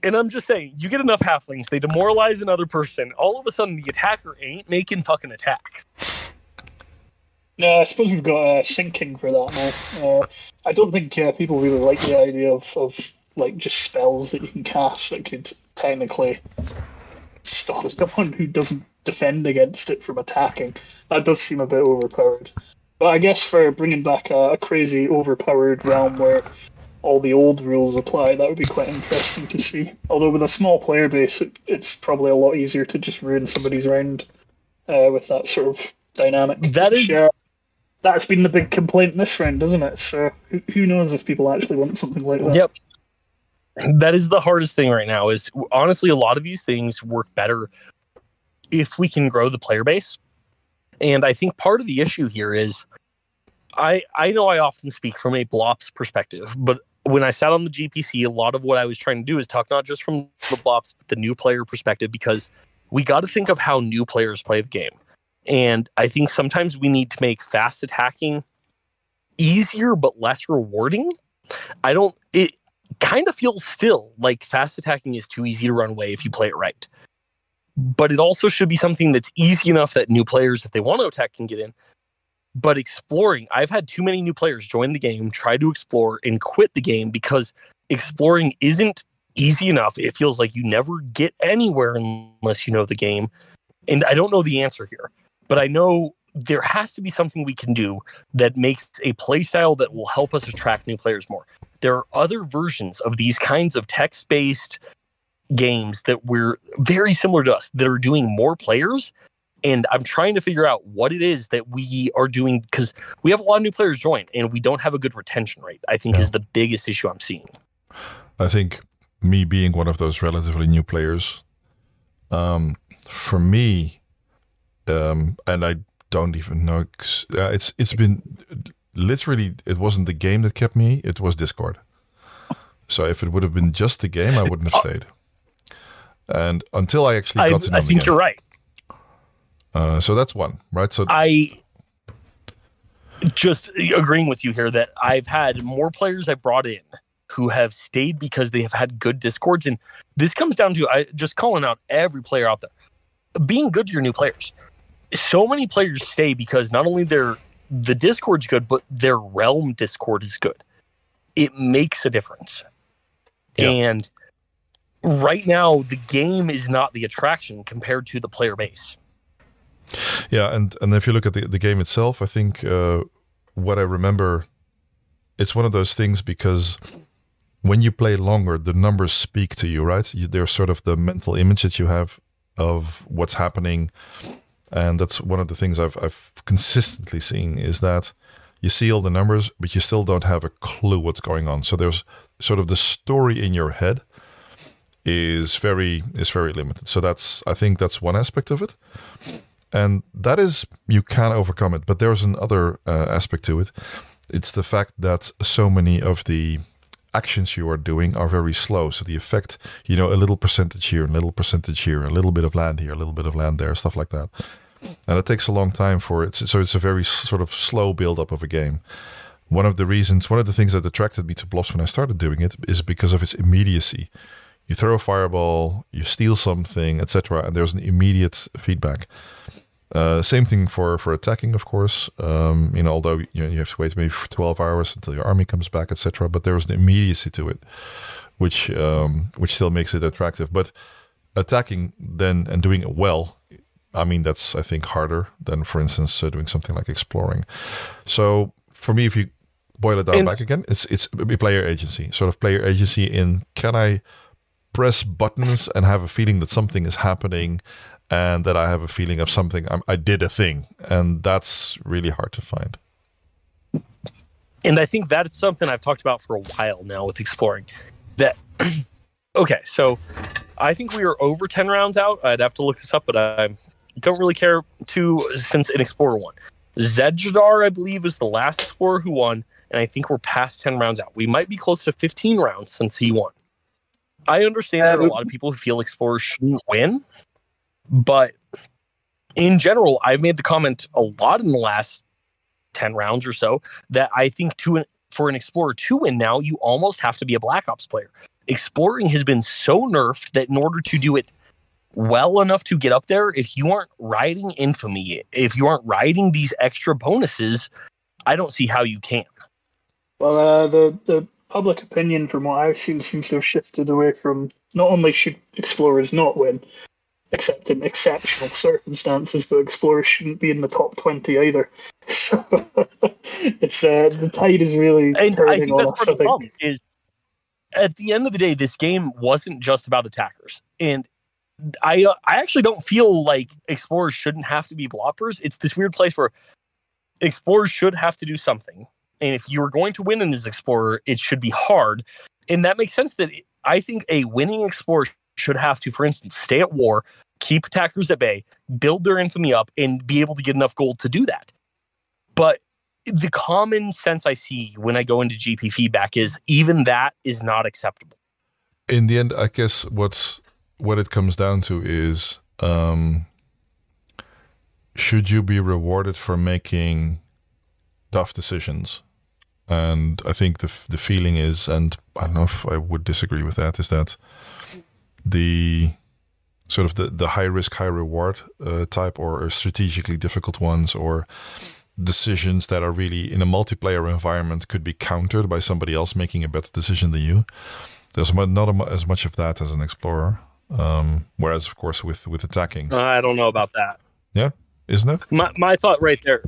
And I'm just saying, you get enough halflings, they demoralize another person. All of a sudden, the attacker ain't making fucking attacks. No, I suppose we've got uh, sinking for that now. Uh, I don't think uh, people really like the idea of, of like just spells that you can cast that could technically stop someone who doesn't defend against it from attacking. That does seem a bit overpowered. But I guess for bringing back a, a crazy overpowered realm where all the old rules apply, that would be quite interesting to see. Although with a small player base, it, it's probably a lot easier to just ruin somebody's round uh, with that sort of dynamic. That is- uh, that's been the big complaint this round, isn't it? So who, who knows if people actually want something like that? Yep. That is the hardest thing right now. Is honestly, a lot of these things work better if we can grow the player base. And I think part of the issue here is, I I know I often speak from a Blops perspective, but when I sat on the GPC, a lot of what I was trying to do is talk not just from the Blops, but the new player perspective, because we got to think of how new players play the game. And I think sometimes we need to make fast attacking easier but less rewarding. I don't. It kind of feels still like fast attacking is too easy to run away if you play it right. but it also should be something that's easy enough that new players, if they want to attack, can get in. But exploring, I've had too many new players join the game, try to explore, and quit the game because exploring isn't easy enough. It feels like you never get anywhere unless you know the game. And I don't know the answer here, but I know there has to be something we can do that makes a playstyle that will help us attract new players more. There are other versions of these kinds of text based games that we're very similar to us that are doing more players. And I'm trying to figure out what it is that we are doing because we have a lot of new players join and we don't have a good retention rate, I think Yeah. is the biggest issue I'm seeing. I think me being one of those relatively new players, um, for me, um, and I don't even know, Uh, it's it's been literally it wasn't the game that kept me; it was Discord. So if it would have been just the game, I wouldn't have stayed. And until I actually I, got to know I think you're right. Uh, so that's one, right? So I just agreeing with you here that I've had more players I brought in who have stayed because they have had good discords, and this comes down to I just calling out every player out there being good to your new players. So many players stay because not only their the discord's good, but their realm discord is good. It makes a difference, Yeah. and right now the game is not the attraction compared to the player base. Yeah, and and if you look at the the game itself, I think uh, what I remember, it's one of those things because when you play longer, the numbers speak to you, right? You, they're sort of the mental image that you have of what's happening, and that's one of the things I've I've consistently seen is that you see all the numbers, but you still don't have a clue what's going on. So there's sort of the story in your head is very is very limited. So that's I think that's one aspect of it and that is you can overcome it but there's another uh, aspect to it. It's the fact that so many of the actions you are doing are very slow. So the effect you know a little percentage here a little percentage here a little bit of land here a little bit of land there stuff like that. And it takes a long time for it. So it's a very sort of slow build up of a game. One of the reasons one of the things that attracted me to blops when i started doing it is because of its immediacy. You throw a fireball you steal something etc and there's an immediate feedback uh, same thing for for attacking, of course. Um, you know, although you know you have to wait maybe for twelve hours until your army comes back, etc. But there's an immediacy to it, which um, which still makes it attractive. But attacking then and doing it well, I mean, that's I think harder than, for instance, uh, doing something like exploring. So for me, if you boil it down And- back again, it's it's player agency, sort of player agency in can I press buttons and have a feeling that something is happening and that I have a feeling of something I'm, I did a thing and that's really hard to find. and I think that's something I've talked about for a while now with exploring. That okay, so I think we are over ten rounds out. I'd have to look this up, but I don't really care to since an explorer won. Zedjadar, I believe, is the last explorer who won, and I think we're past ten rounds out. We might be close to fifteen rounds since he won. I understand uh, there are a lot of people who feel explorers shouldn't win, but in general, I've made the comment a lot in the last 10 rounds or so that I think to an, for an explorer to win now, you almost have to be a Black Ops player. Exploring has been so nerfed that in order to do it well enough to get up there, if you aren't riding infamy, if you aren't riding these extra bonuses, I don't see how you can. Well, uh, the the public opinion, from what I've seen, seems to have shifted away from not only should explorers not win, except in exceptional circumstances, but explorers shouldn't be in the top twenty either. So it's uh, the tide is really And I turning think on that's us. part I of the problem think. is at the end of the day, this game wasn't just about attackers. And I uh, I actually don't feel like explorers shouldn't have to be bloppers. It's this weird place where explorers should have to do something. And if you're going to win in this explorer, it should be hard. And that makes sense that I think a winning explorer should have to, for instance, stay at war, keep attackers at bay, build their infamy up, and be able to get enough gold to do that. But the common sense I see when I go into GP feedback is even that is not acceptable. In the end, I guess what's what it comes down to is um, should you be rewarded for making tough decisions? And I think the the feeling is, and I don't know if I would disagree with that, is that the sort of the, the high risk, high reward uh, type or strategically difficult ones or decisions that are really in a multiplayer environment could be countered by somebody else making a better decision than you. There's not as much of that as an explorer. Um, whereas, of course, with with attacking, I don't know about that. Yeah, isn't it? My my thought right there.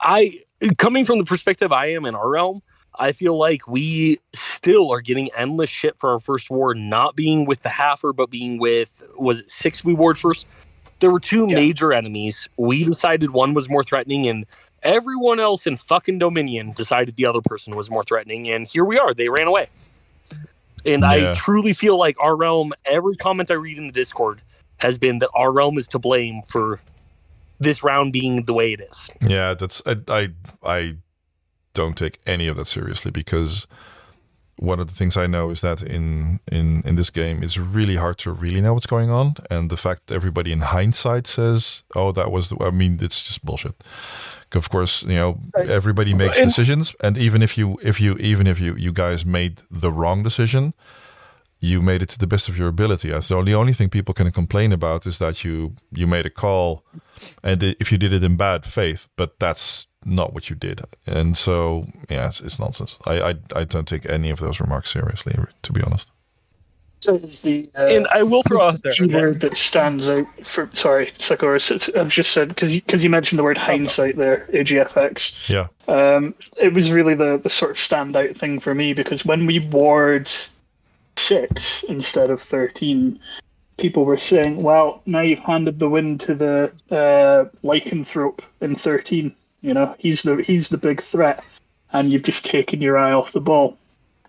I coming from the perspective I am in our realm, I feel like we still are getting endless shit for our first war, not being with the Haffer, but being with was it six we ward first? There were two yeah. major enemies. We decided one was more threatening, and everyone else in fucking Dominion decided the other person was more threatening. And here we are. They ran away. And yeah. I truly feel like our realm, every comment I read in the Discord has been that our realm is to blame for this round being the way it is. Yeah, that's I I, I don't take any of that seriously because one of the things I know is that in in in this game it's really hard to really know what's going on, and the fact that everybody in hindsight says, "Oh, that was," the, I mean, it's just bullshit. Of course, you know everybody makes decisions, and even if you if you even if you you guys made the wrong decision, you made it to the best of your ability. So the only thing people can complain about is that you you made a call, and if you did it in bad faith, but that's not what you did. And so yeah, it's, it's nonsense. I, I I don't take any of those remarks seriously, to be honest. So is the uh, and I will throw out there word that stands out for sorry, Sakoris. I've just said because you because you mentioned the word hindsight there, AGFX. Yeah. Um, it was really the the sort of standout thing for me because when we ward six instead of 13, people were saying, well, now you've handed the win to the uh, lycanthrope in 13. You know, he's the he's the big threat, and you've just taken your eye off the ball.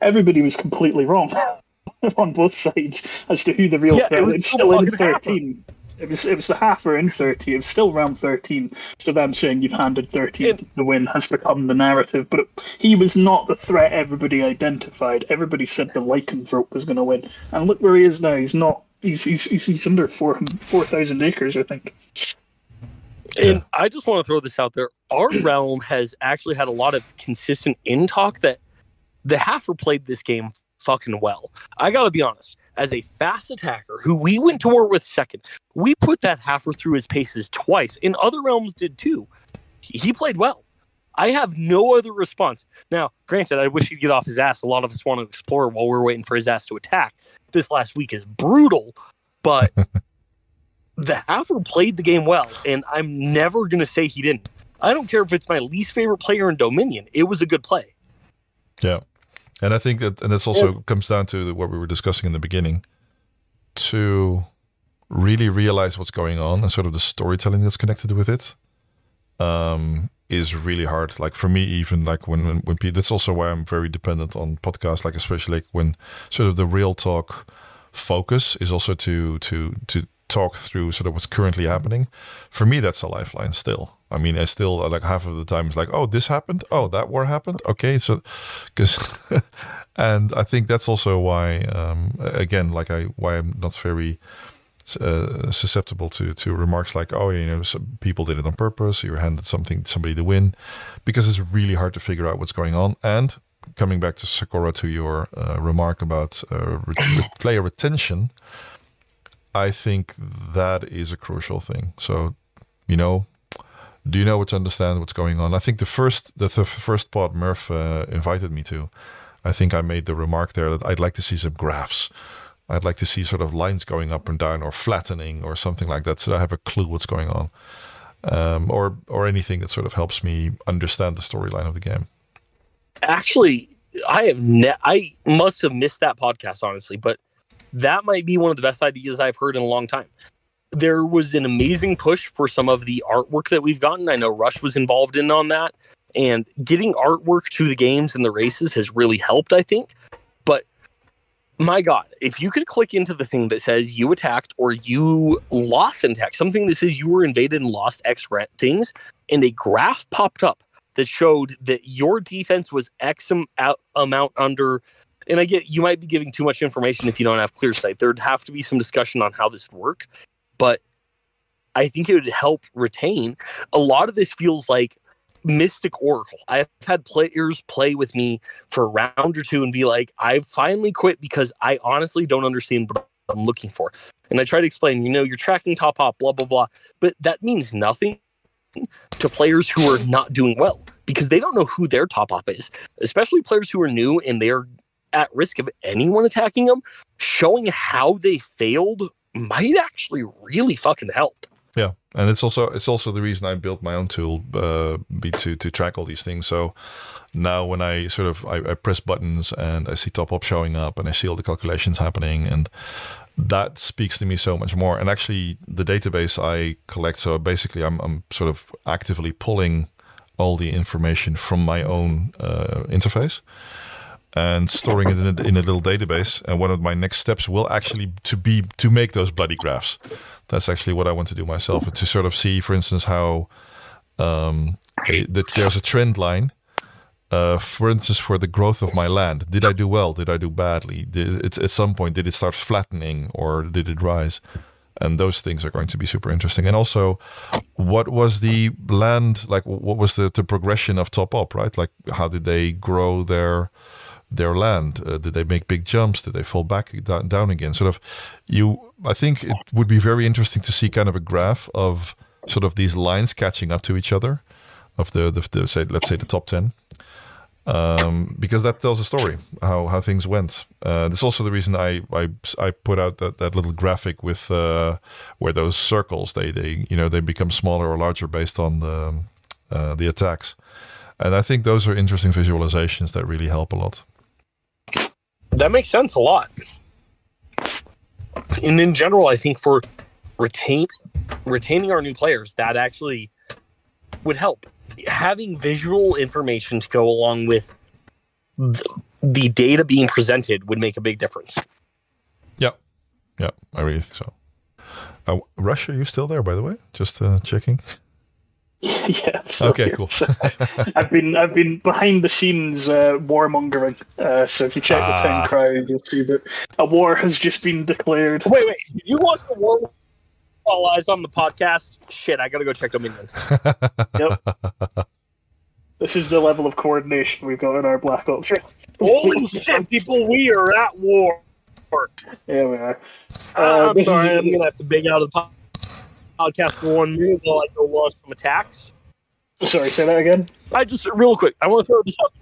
Everybody was completely wrong on both sides as to who the real yeah, threat was. It's still in 13. It was it was the Haffer in 30. It was still round 13. So them saying you've handed 13 it, the win has become the narrative. But it, he was not the threat everybody identified. Everybody said the lycanthrope was going to win, and look where he is now. He's not. He's he's, he's under four four thousand acres, I think. And yeah. I just want to throw this out there. Our realm has actually had a lot of consistent in talk that the halfer played this game fucking well. I got to be honest as a fast attacker who we went to war with second. We put that halfer through his paces twice, and other realms did too. He played well. I have no other response. Now, granted, I wish he'd get off his ass. A lot of us want to explore while we're waiting for his ass to attack. This last week is brutal, but the Haffer played the game well, and I'm never going to say he didn't. I don't care if it's my least favorite player in Dominion. It was a good play. Yeah. And I think that, and this also yeah. comes down to what we were discussing in the beginning, to really realize what's going on and sort of the storytelling that's connected with it, um, is really hard. Like for me, even like when when, when people, that's also why I'm very dependent on podcasts. Like especially like when sort of the real talk focus is also to to to talk through sort of what's currently happening. For me, that's a lifeline still. I mean, I still like half of the time it's like, oh, this happened. Oh, that war happened. Okay, so because, and I think that's also why, um, again, like I why I'm not very uh, susceptible to to remarks like, oh, you know, some people did it on purpose. You handed something somebody to win, because it's really hard to figure out what's going on. And coming back to Saccora to your uh, remark about uh, player retention, I think that is a crucial thing. So, you know, do you know what to understand what's going on? I think the first the, the first pod Murph uh, invited me to, I think I made the remark there that I'd like to see some graphs. I'd like to see sort of lines going up and down or flattening or something like that, so I have a clue what's going on, um, or or anything that sort of helps me understand the storyline of the game. Actually, I have ne- I must have missed that podcast honestly, but that might be one of the best ideas I've heard in a long time. There was an amazing push for some of the artwork that we've gotten. I know Rush was involved in on that, and getting artwork to the games and the races has really helped, I think. But my God, if you could click into the thing that says you attacked or you lost an attack, something that says you were invaded and lost X things, and a graph popped up that showed that your defense was X amount under and I get you might be giving too much information if you don't have clear sight. There'd have to be some discussion on how this would work, but I think it would help retain. A lot of this feels like Mystic Oracle. I've had players play with me for a round or two and be like, I've finally quit because I honestly don't understand what I'm looking for. And I try to explain, you know, you're tracking top op, blah, blah, blah. But that means nothing to players who are not doing well because they don't know who their top op is, especially players who are new and they're at risk of anyone attacking them. Showing how they failed might actually really fucking help. Yeah, and it's also it's also the reason I built my own tool uh, to to track all these things. So now when I sort of I, I press buttons and I see top op showing up and I see all the calculations happening and that speaks to me so much more. And actually, the database I collect, so basically, I'm, I'm sort of actively pulling all the information from my own uh, interface and storing it in a, in a little database. And one of my next steps will actually to be to make those bloody graphs. That's actually what I want to do myself to sort of see, for instance, how um, that there's a trend line. Uh, for instance, for the growth of my land, did I do well? Did I do badly? Did it, at some point did it start flattening or did it rise? And those things are going to be super interesting. And also, what was the land like? What was the, the progression of top op? Right, like how did they grow their their land? Uh, did they make big jumps? Did they fall back down, again? Sort of, you. I think it would be very interesting to see kind of a graph of sort of these lines catching up to each other, of the the, the say let's say the top ten, um, because that tells a story how how things went. Uh, that's also the reason I I, I put out that, that little graphic with uh, where those circles they they you know they become smaller or larger based on the uh, the attacks, and I think those are interesting visualizations that really help a lot. That makes sense a lot. And in general, I think for retain retaining our new players, that actually would help. Having visual information to go along with the, the data being presented would make a big difference. Yeah, yeah, I really think so. Uh, Russia, you still there, by the way? Just uh, checking. yeah. Okay, here. cool. So, I've been I've been behind the scenes uh, warmongering. Uh, so if you check the Ah. town crier, you'll see that a war has just been declared. Wait, wait. Did you watch the war while I was on the podcast? Shit, I gotta go check Dominion. Yep. This is the level of coordination we've got in our Black Ops. Holy shit, people, we are at war. Yeah, we are. Uh, Uh, I'm sorry, is- I'm gonna have to beg out of the po- podcast for one minute while I go launch some attacks. Sorry, say that again. I just real quick, I want to throw this up.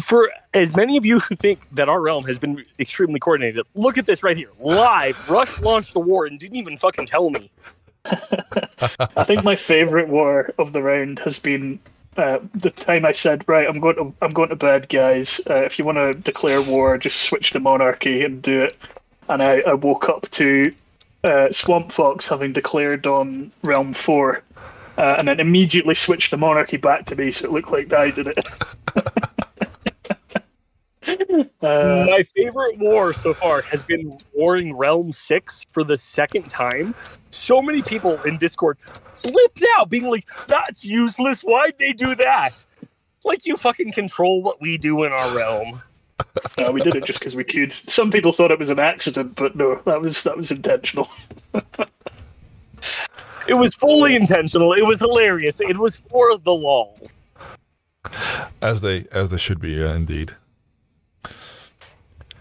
For as many of you who think that our realm has been extremely coordinated, look at this right here. Live, Rush launched the war and didn't even fucking tell me. I think my favorite war of the round has been uh, the time I said, "Right, I'm going to I'm going to bed, guys. Uh, if you want to declare war, just switch to monarchy and do it." And I, I woke up to uh, Swamp Fox having declared on Realm Four, uh, and then immediately switched the monarchy back to me, so it looked like I did it. uh, My favorite war so far has been warring Realm 6 for the second time. So many people in Discord flipped out, being like, that's useless. Why'd they do that? Like, you fucking control what we do in our realm. no, we did it just because we could. Some people thought it was an accident, but no, that was that was intentional. It was fully intentional. It was hilarious. It was for the lols. as they as they should be, uh, indeed.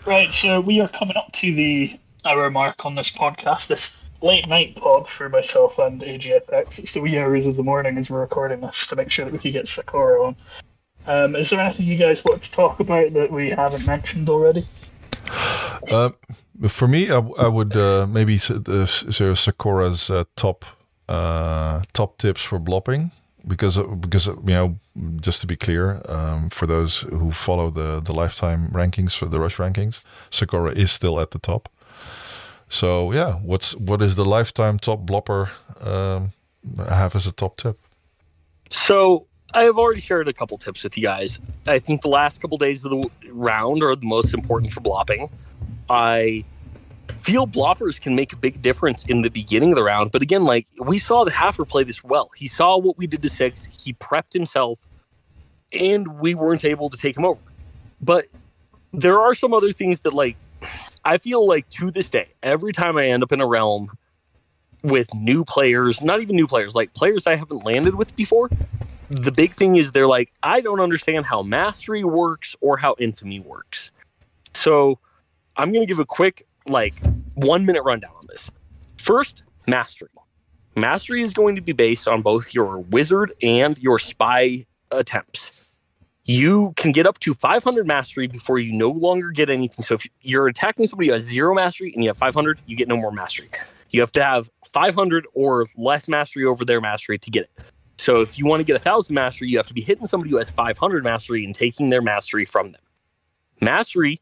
Right, so we are coming up to the hour mark on this podcast. This late night pod for myself and AGFX. It's the wee hours of the morning as we're recording this to make sure that we can get Saccora on. Um, is there anything you guys want to talk about that we haven't mentioned already? Um, for me, I would uh, maybe s- uh, so Saccora's uh, top uh, top tips for blopping because because you know just to be clear um, for those who follow the the lifetime rankings for the rush rankings, Saccora is still at the top. So yeah, what's what is the lifetime top blopper um, have as a top tip? So I have already shared a couple tips with you guys. I think the last couple days of the round are the most important for blopping. I feel bloppers can make a big difference in the beginning of the round, but again, like we saw the Haffer play this well. He saw what we did to six. He prepped himself, and we weren't able to take him over. But there are some other things that, like, I feel like to this day, every time I end up in a realm with new players, not even new players, like players I haven't landed with before, the big thing is they're like, I don't understand how mastery works or how infamy works. So I'm going to give a quick, like, one minute rundown on this. First, mastery. Mastery is going to be based on both your wizard and your spy attempts. You can get up to 500 mastery before you no longer get anything. So if you're attacking somebody who has zero mastery and you have 500, you get no more mastery. You have to have 500 or less mastery over their mastery to get it. So if you want to get a thousand mastery, you have to be hitting somebody who has 500 mastery and taking their mastery from them. Mastery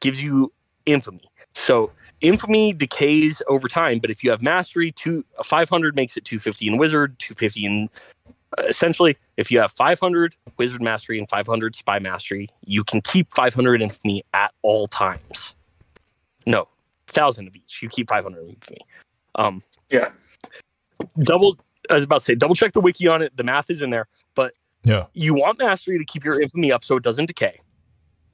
gives you infamy. So infamy decays over time, but if you have mastery, two 500 makes it 250 in wizard, 250 in uh, essentially. If you have 500 wizard mastery and 500 spy mastery, you can keep 500 infamy at all times. No, thousand of each. You keep 500 infamy. Um, Yeah. double. I was about to say double check the wiki on it. The math is in there, but Yeah. you want mastery to keep your infamy up so it doesn't decay.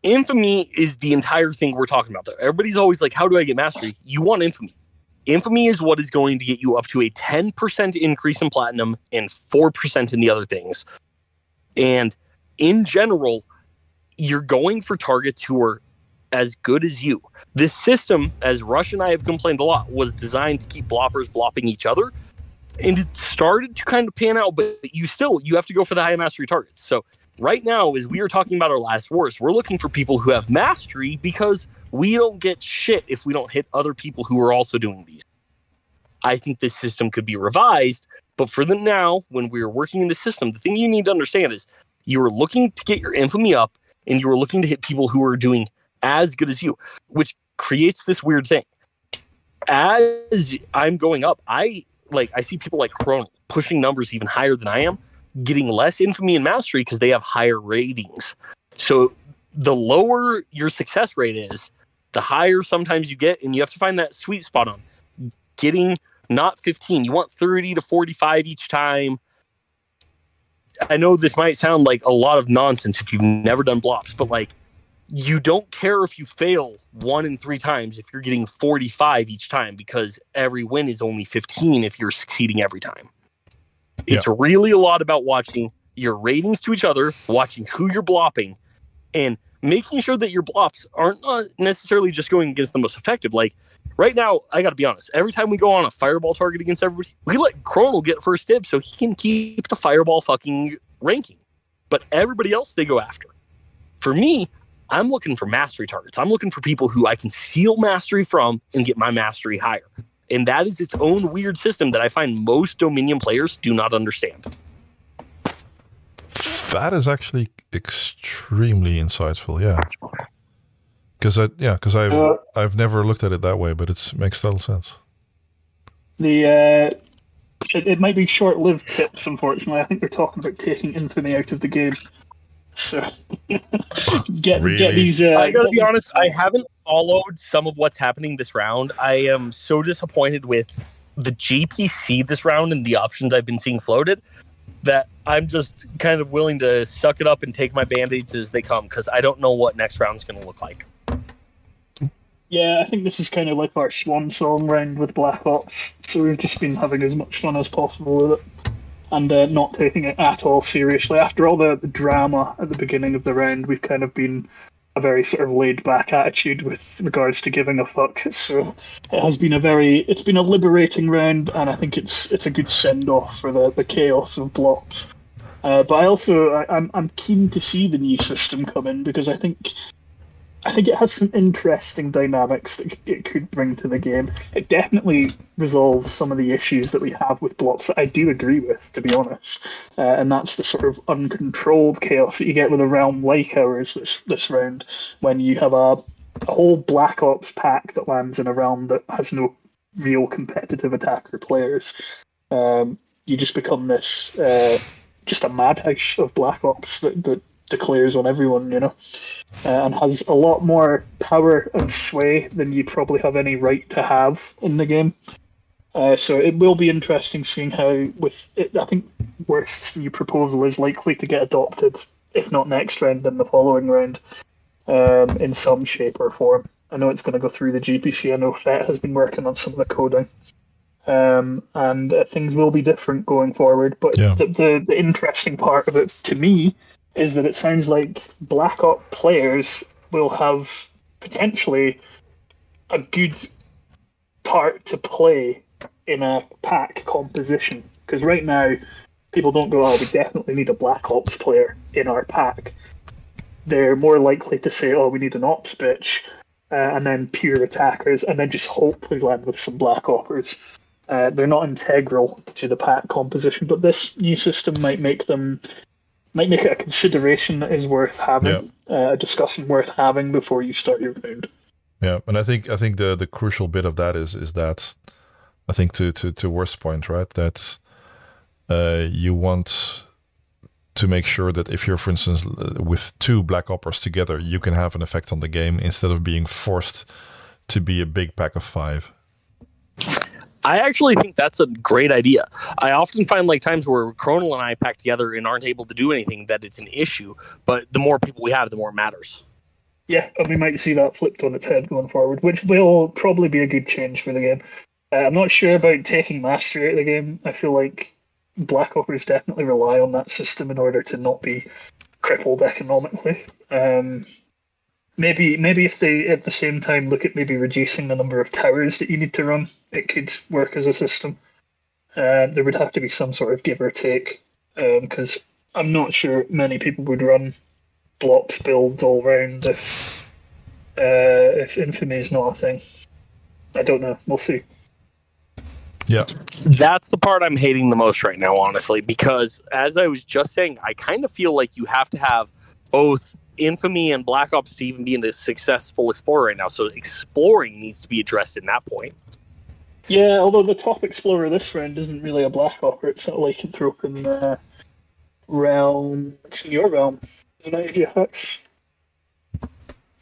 Infamy is the entire thing we're talking about there. Everybody's always like, How do I get mastery? You want infamy. Infamy is what is going to get you up to a 10% increase in platinum and 4% in the other things. And in general, you're going for targets who are as good as you. This system, as Rush and I have complained a lot, was designed to keep bloppers blopping each other. And it started to kind of pan out, but you still you have to go for the high mastery targets. So right now, as we are talking about our last wars, we're looking for people who have mastery because we don't get shit if we don't hit other people who are also doing these. I think this system could be revised, but for the now, when we're working in the system, the thing you need to understand is you are looking to get your infamy up and you are looking to hit people who are doing as good as you, which creates this weird thing. As I'm going up, I like I see people like Chrono pushing numbers even higher than I am, getting less infamy and mastery because they have higher ratings. So the lower your success rate is, the higher sometimes you get, and you have to find that sweet spot on getting not 15. You want 30 to 45 each time. I know this might sound like a lot of nonsense if you've never done blops, but like you don't care if you fail one in three times if you're getting 45 each time because every win is only 15 if you're succeeding every time. It's really a lot about watching your ratings to each other, watching who you're blopping, and making sure that your blops aren't not necessarily just going against the most effective. Like right now, I got to be honest. Every time we go on a fireball target against everybody, we let Chronal get first dibs so he can keep the fireball fucking ranking. But everybody else they go after. For me, I'm looking for mastery targets. I'm looking for people who I can steal mastery from and get my mastery higher. And that is its own weird system that I find most Dominion players do not understand. That is actually extremely insightful. Yeah. Because I yeah because I've Uh, I've never looked at it that way, but it makes total sense. The uh, it, it might be short-lived tips. Unfortunately, I think they're talking about taking infamy out of the game. So get Really? get these. Uh, I gotta be honest, I haven't followed some of what's happening this round. I am so disappointed with the GPC this round and the options I've been seeing floated that I'm just kind of willing to suck it up and take my band-aids as they come because I don't know what next round is going to look like. Yeah, I think this is kind of like our swan song round with Black Ops. So we've just been having as much fun as possible with it, and uh, not taking it at all seriously. After all the, the drama at the beginning of the round, we've kind of been a very sort of laid back attitude with regards to giving a fuck. So it has been a very it's been a liberating round, and I think it's it's a good send off for the, the chaos of blops. Uh, but I also I, I'm I'm keen to see the new system come in because I think I think it has some interesting dynamics that it could bring to the game. It definitely resolves some of the issues that we have with blops that I do agree with, to be honest. Uh, and that's the sort of uncontrolled chaos that you get with a realm like ours this this round, when you have a, a whole Black Ops pack that lands in a realm that has no real competitive attacker players. Um, you just become this uh, just a madhouse of Black Ops that, that declares on everyone, you know uh, and has a lot more power and sway than you probably have any right to have in the game. Uh, so it will be interesting seeing how, with it, I think, worst new proposal is likely to get adopted, if not next round, then the following round, um, in some shape or form. I know it's going to go through the GPC. I know FET has been working on some of the coding. Um, and uh, things will be different going forward. But Yeah. the, the the interesting part of it to me is that it sounds like Black Ops players will have potentially a good part to play in a pack composition. Because right now, people don't go, oh, we definitely need a Black Ops player in our pack. They're more likely to say, oh, we need an Ops bitch, uh, and then pure attackers, and then just hope we land with some Black Oppers. Uh, they're not integral to the pack composition, but this new system might make them might make it a consideration that is worth having, uh, a discussion worth having before you start your round. Yeah, and I think I think the the crucial bit of that is is that I think to to to worst point right that uh, you want to make sure that if you're for instance with two black oppers together you can have an effect on the game instead of being forced to be a big pack of five I actually think that's a great idea. I often find like times where Chronal and I pack together and aren't able to do anything that it's an issue, but the more people we have, the more it matters. Yeah, and we might see that flipped on its head going forward, which will probably be a good change for the game. Uh, I'm not sure about taking mastery out of the game. I feel like Black Oppers definitely rely on that system in order to not be crippled economically. Um, maybe maybe if they at the same time look at maybe reducing the number of towers that you need to run, it could work as a system. Uh, there would have to be some sort of give or take because um, I'm not sure many people would run blocks builds all round if uh, if infamy is not a thing. I don't know. We'll see. Yeah. That's the part I'm hating the most right now, honestly, because as I was just saying, I kind of feel like you have to have both infamy and black ops to even be in the successful explorer right now. So exploring needs to be addressed in that point. Yeah although the top explorer this round isn't really a black opper it's not a lycanthrope uh, realm it's in your realm isn't it GFX?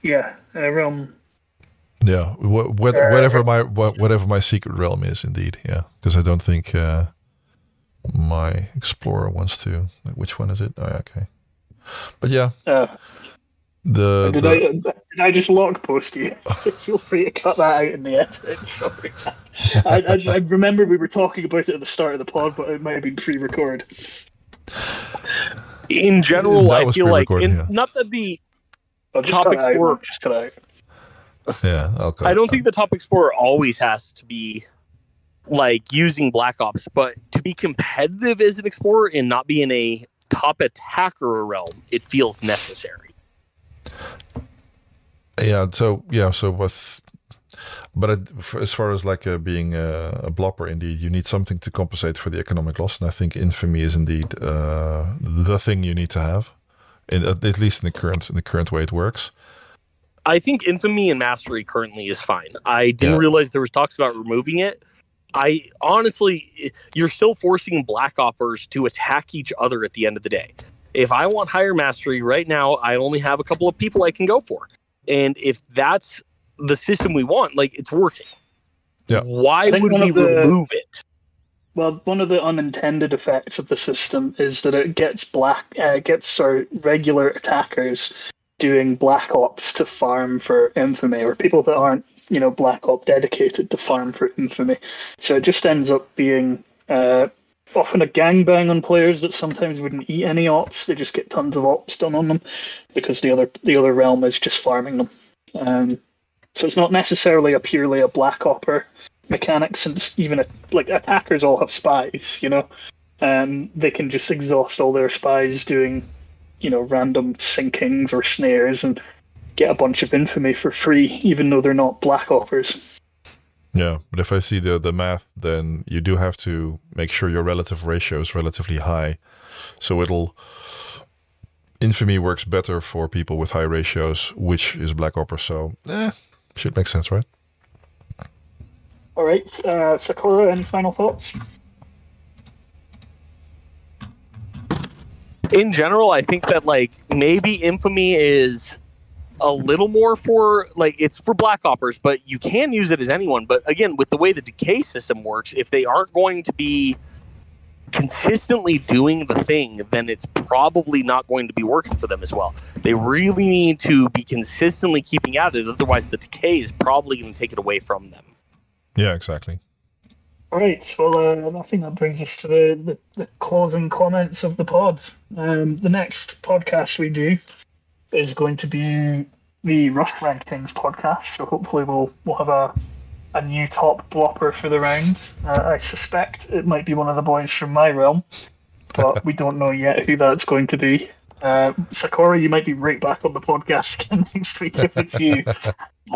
yeah uh, realm. Yeah wh- wh- whatever my wh- whatever my secret realm is indeed yeah. Because i don't think uh, my explorer wants to which one is it? Oh, okay but yeah uh, the, did the, I did I just lock post you? Feel free to cut that out in the edit. Sorry, I, I, I, remember we were talking about it at the start of the pod, but it might have been pre-recorded. In general, I feel like in, yeah. not that the top explorer just cut out. Yeah, I'll I don't think the top explorer always has to be like using black ops, but to be competitive as an explorer and not be in a top attacker realm, it feels necessary. Yeah. So yeah. So with, but as far as like uh, being a, a, blopper, indeed, you need something to compensate for the economic loss, and I think infamy is indeed uh, the thing you need to have, in, at least in the current in the current way it works. I think infamy and mastery currently is fine. I didn't yeah. realize there was talks about removing it. I honestly, you're still forcing black oppers to attack each other at the end of the day if I want higher mastery right now, I only have a couple of people I can go for. And if that's the system we want, like it's working. Yeah. Why would we the, remove it? Well, one of the unintended effects of the system is that it gets black, uh, gets sorry, regular attackers doing black ops to farm for infamy, or people that aren't, you know, black op dedicated to farm for infamy. So it just ends up being uh, often a gangbang on players that sometimes wouldn't eat any ops. They just get tons of ops done on them because the other the other realm is just farming them. Um, so it's not necessarily a purely a black opper mechanic, since even a, like attackers all have spies. You know, um, they can just exhaust all their spies doing, you know, random sinkings or snares and get a bunch of infamy for free, even though they're not black oppers. Yeah, but if I see the the math, then you do have to make sure your relative ratio is relatively high, so it'll. Infamy works better for people with high ratios, which is Black Opper. So, eh, should make sense, right? All right, uh, Saccora. Any final thoughts? In general, I think that like maybe Infamy is a little more for like it's for black oppers, but you can use it as anyone. But again, with the way the decay system works, if they aren't going to be consistently doing the thing, then it's probably not going to be working for them as well. They really need to be consistently keeping at it, otherwise the decay is probably going to take it away from them. Yeah, exactly. All right. Well, uh, I think that brings us to the, the, the closing comments of the pod. Um, the next podcast we do is going to be the Rush Rankings podcast. So hopefully we'll we'll have a a new top blopper for the round. Uh, I suspect it might be one of the boys from my realm, but we don't know yet who that's going to be. Uh, Saccora, you might be right back on the podcast next week if it's you.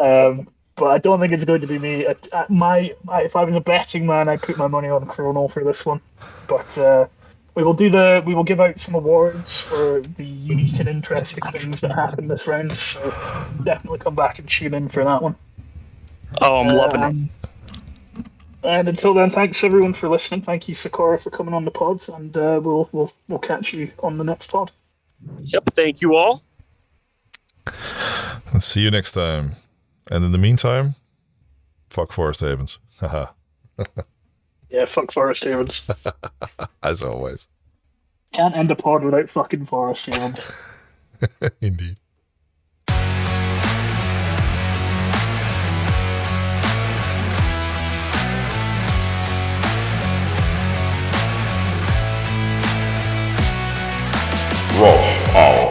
Um, but I don't think it's going to be me. Uh, my, my, if I was a betting man, I'd put my money on Chrono for this one. But uh, we will do the we will give out some awards for the unique and interesting things that happened this round. So definitely come back and tune in for that one. Oh, I'm loving it. Um, And until then, thanks everyone for listening. Thank you, Saccora, for coming on the pods, and uh, we'll we'll we'll catch you on the next pod. Yep. Thank you all. And see you next time. And in the meantime, fuck Forest Havens. Haha. Yeah, fuck Forest Havens. As always. Can't end a pod without fucking Forest Havens. Indeed. Rush Hour.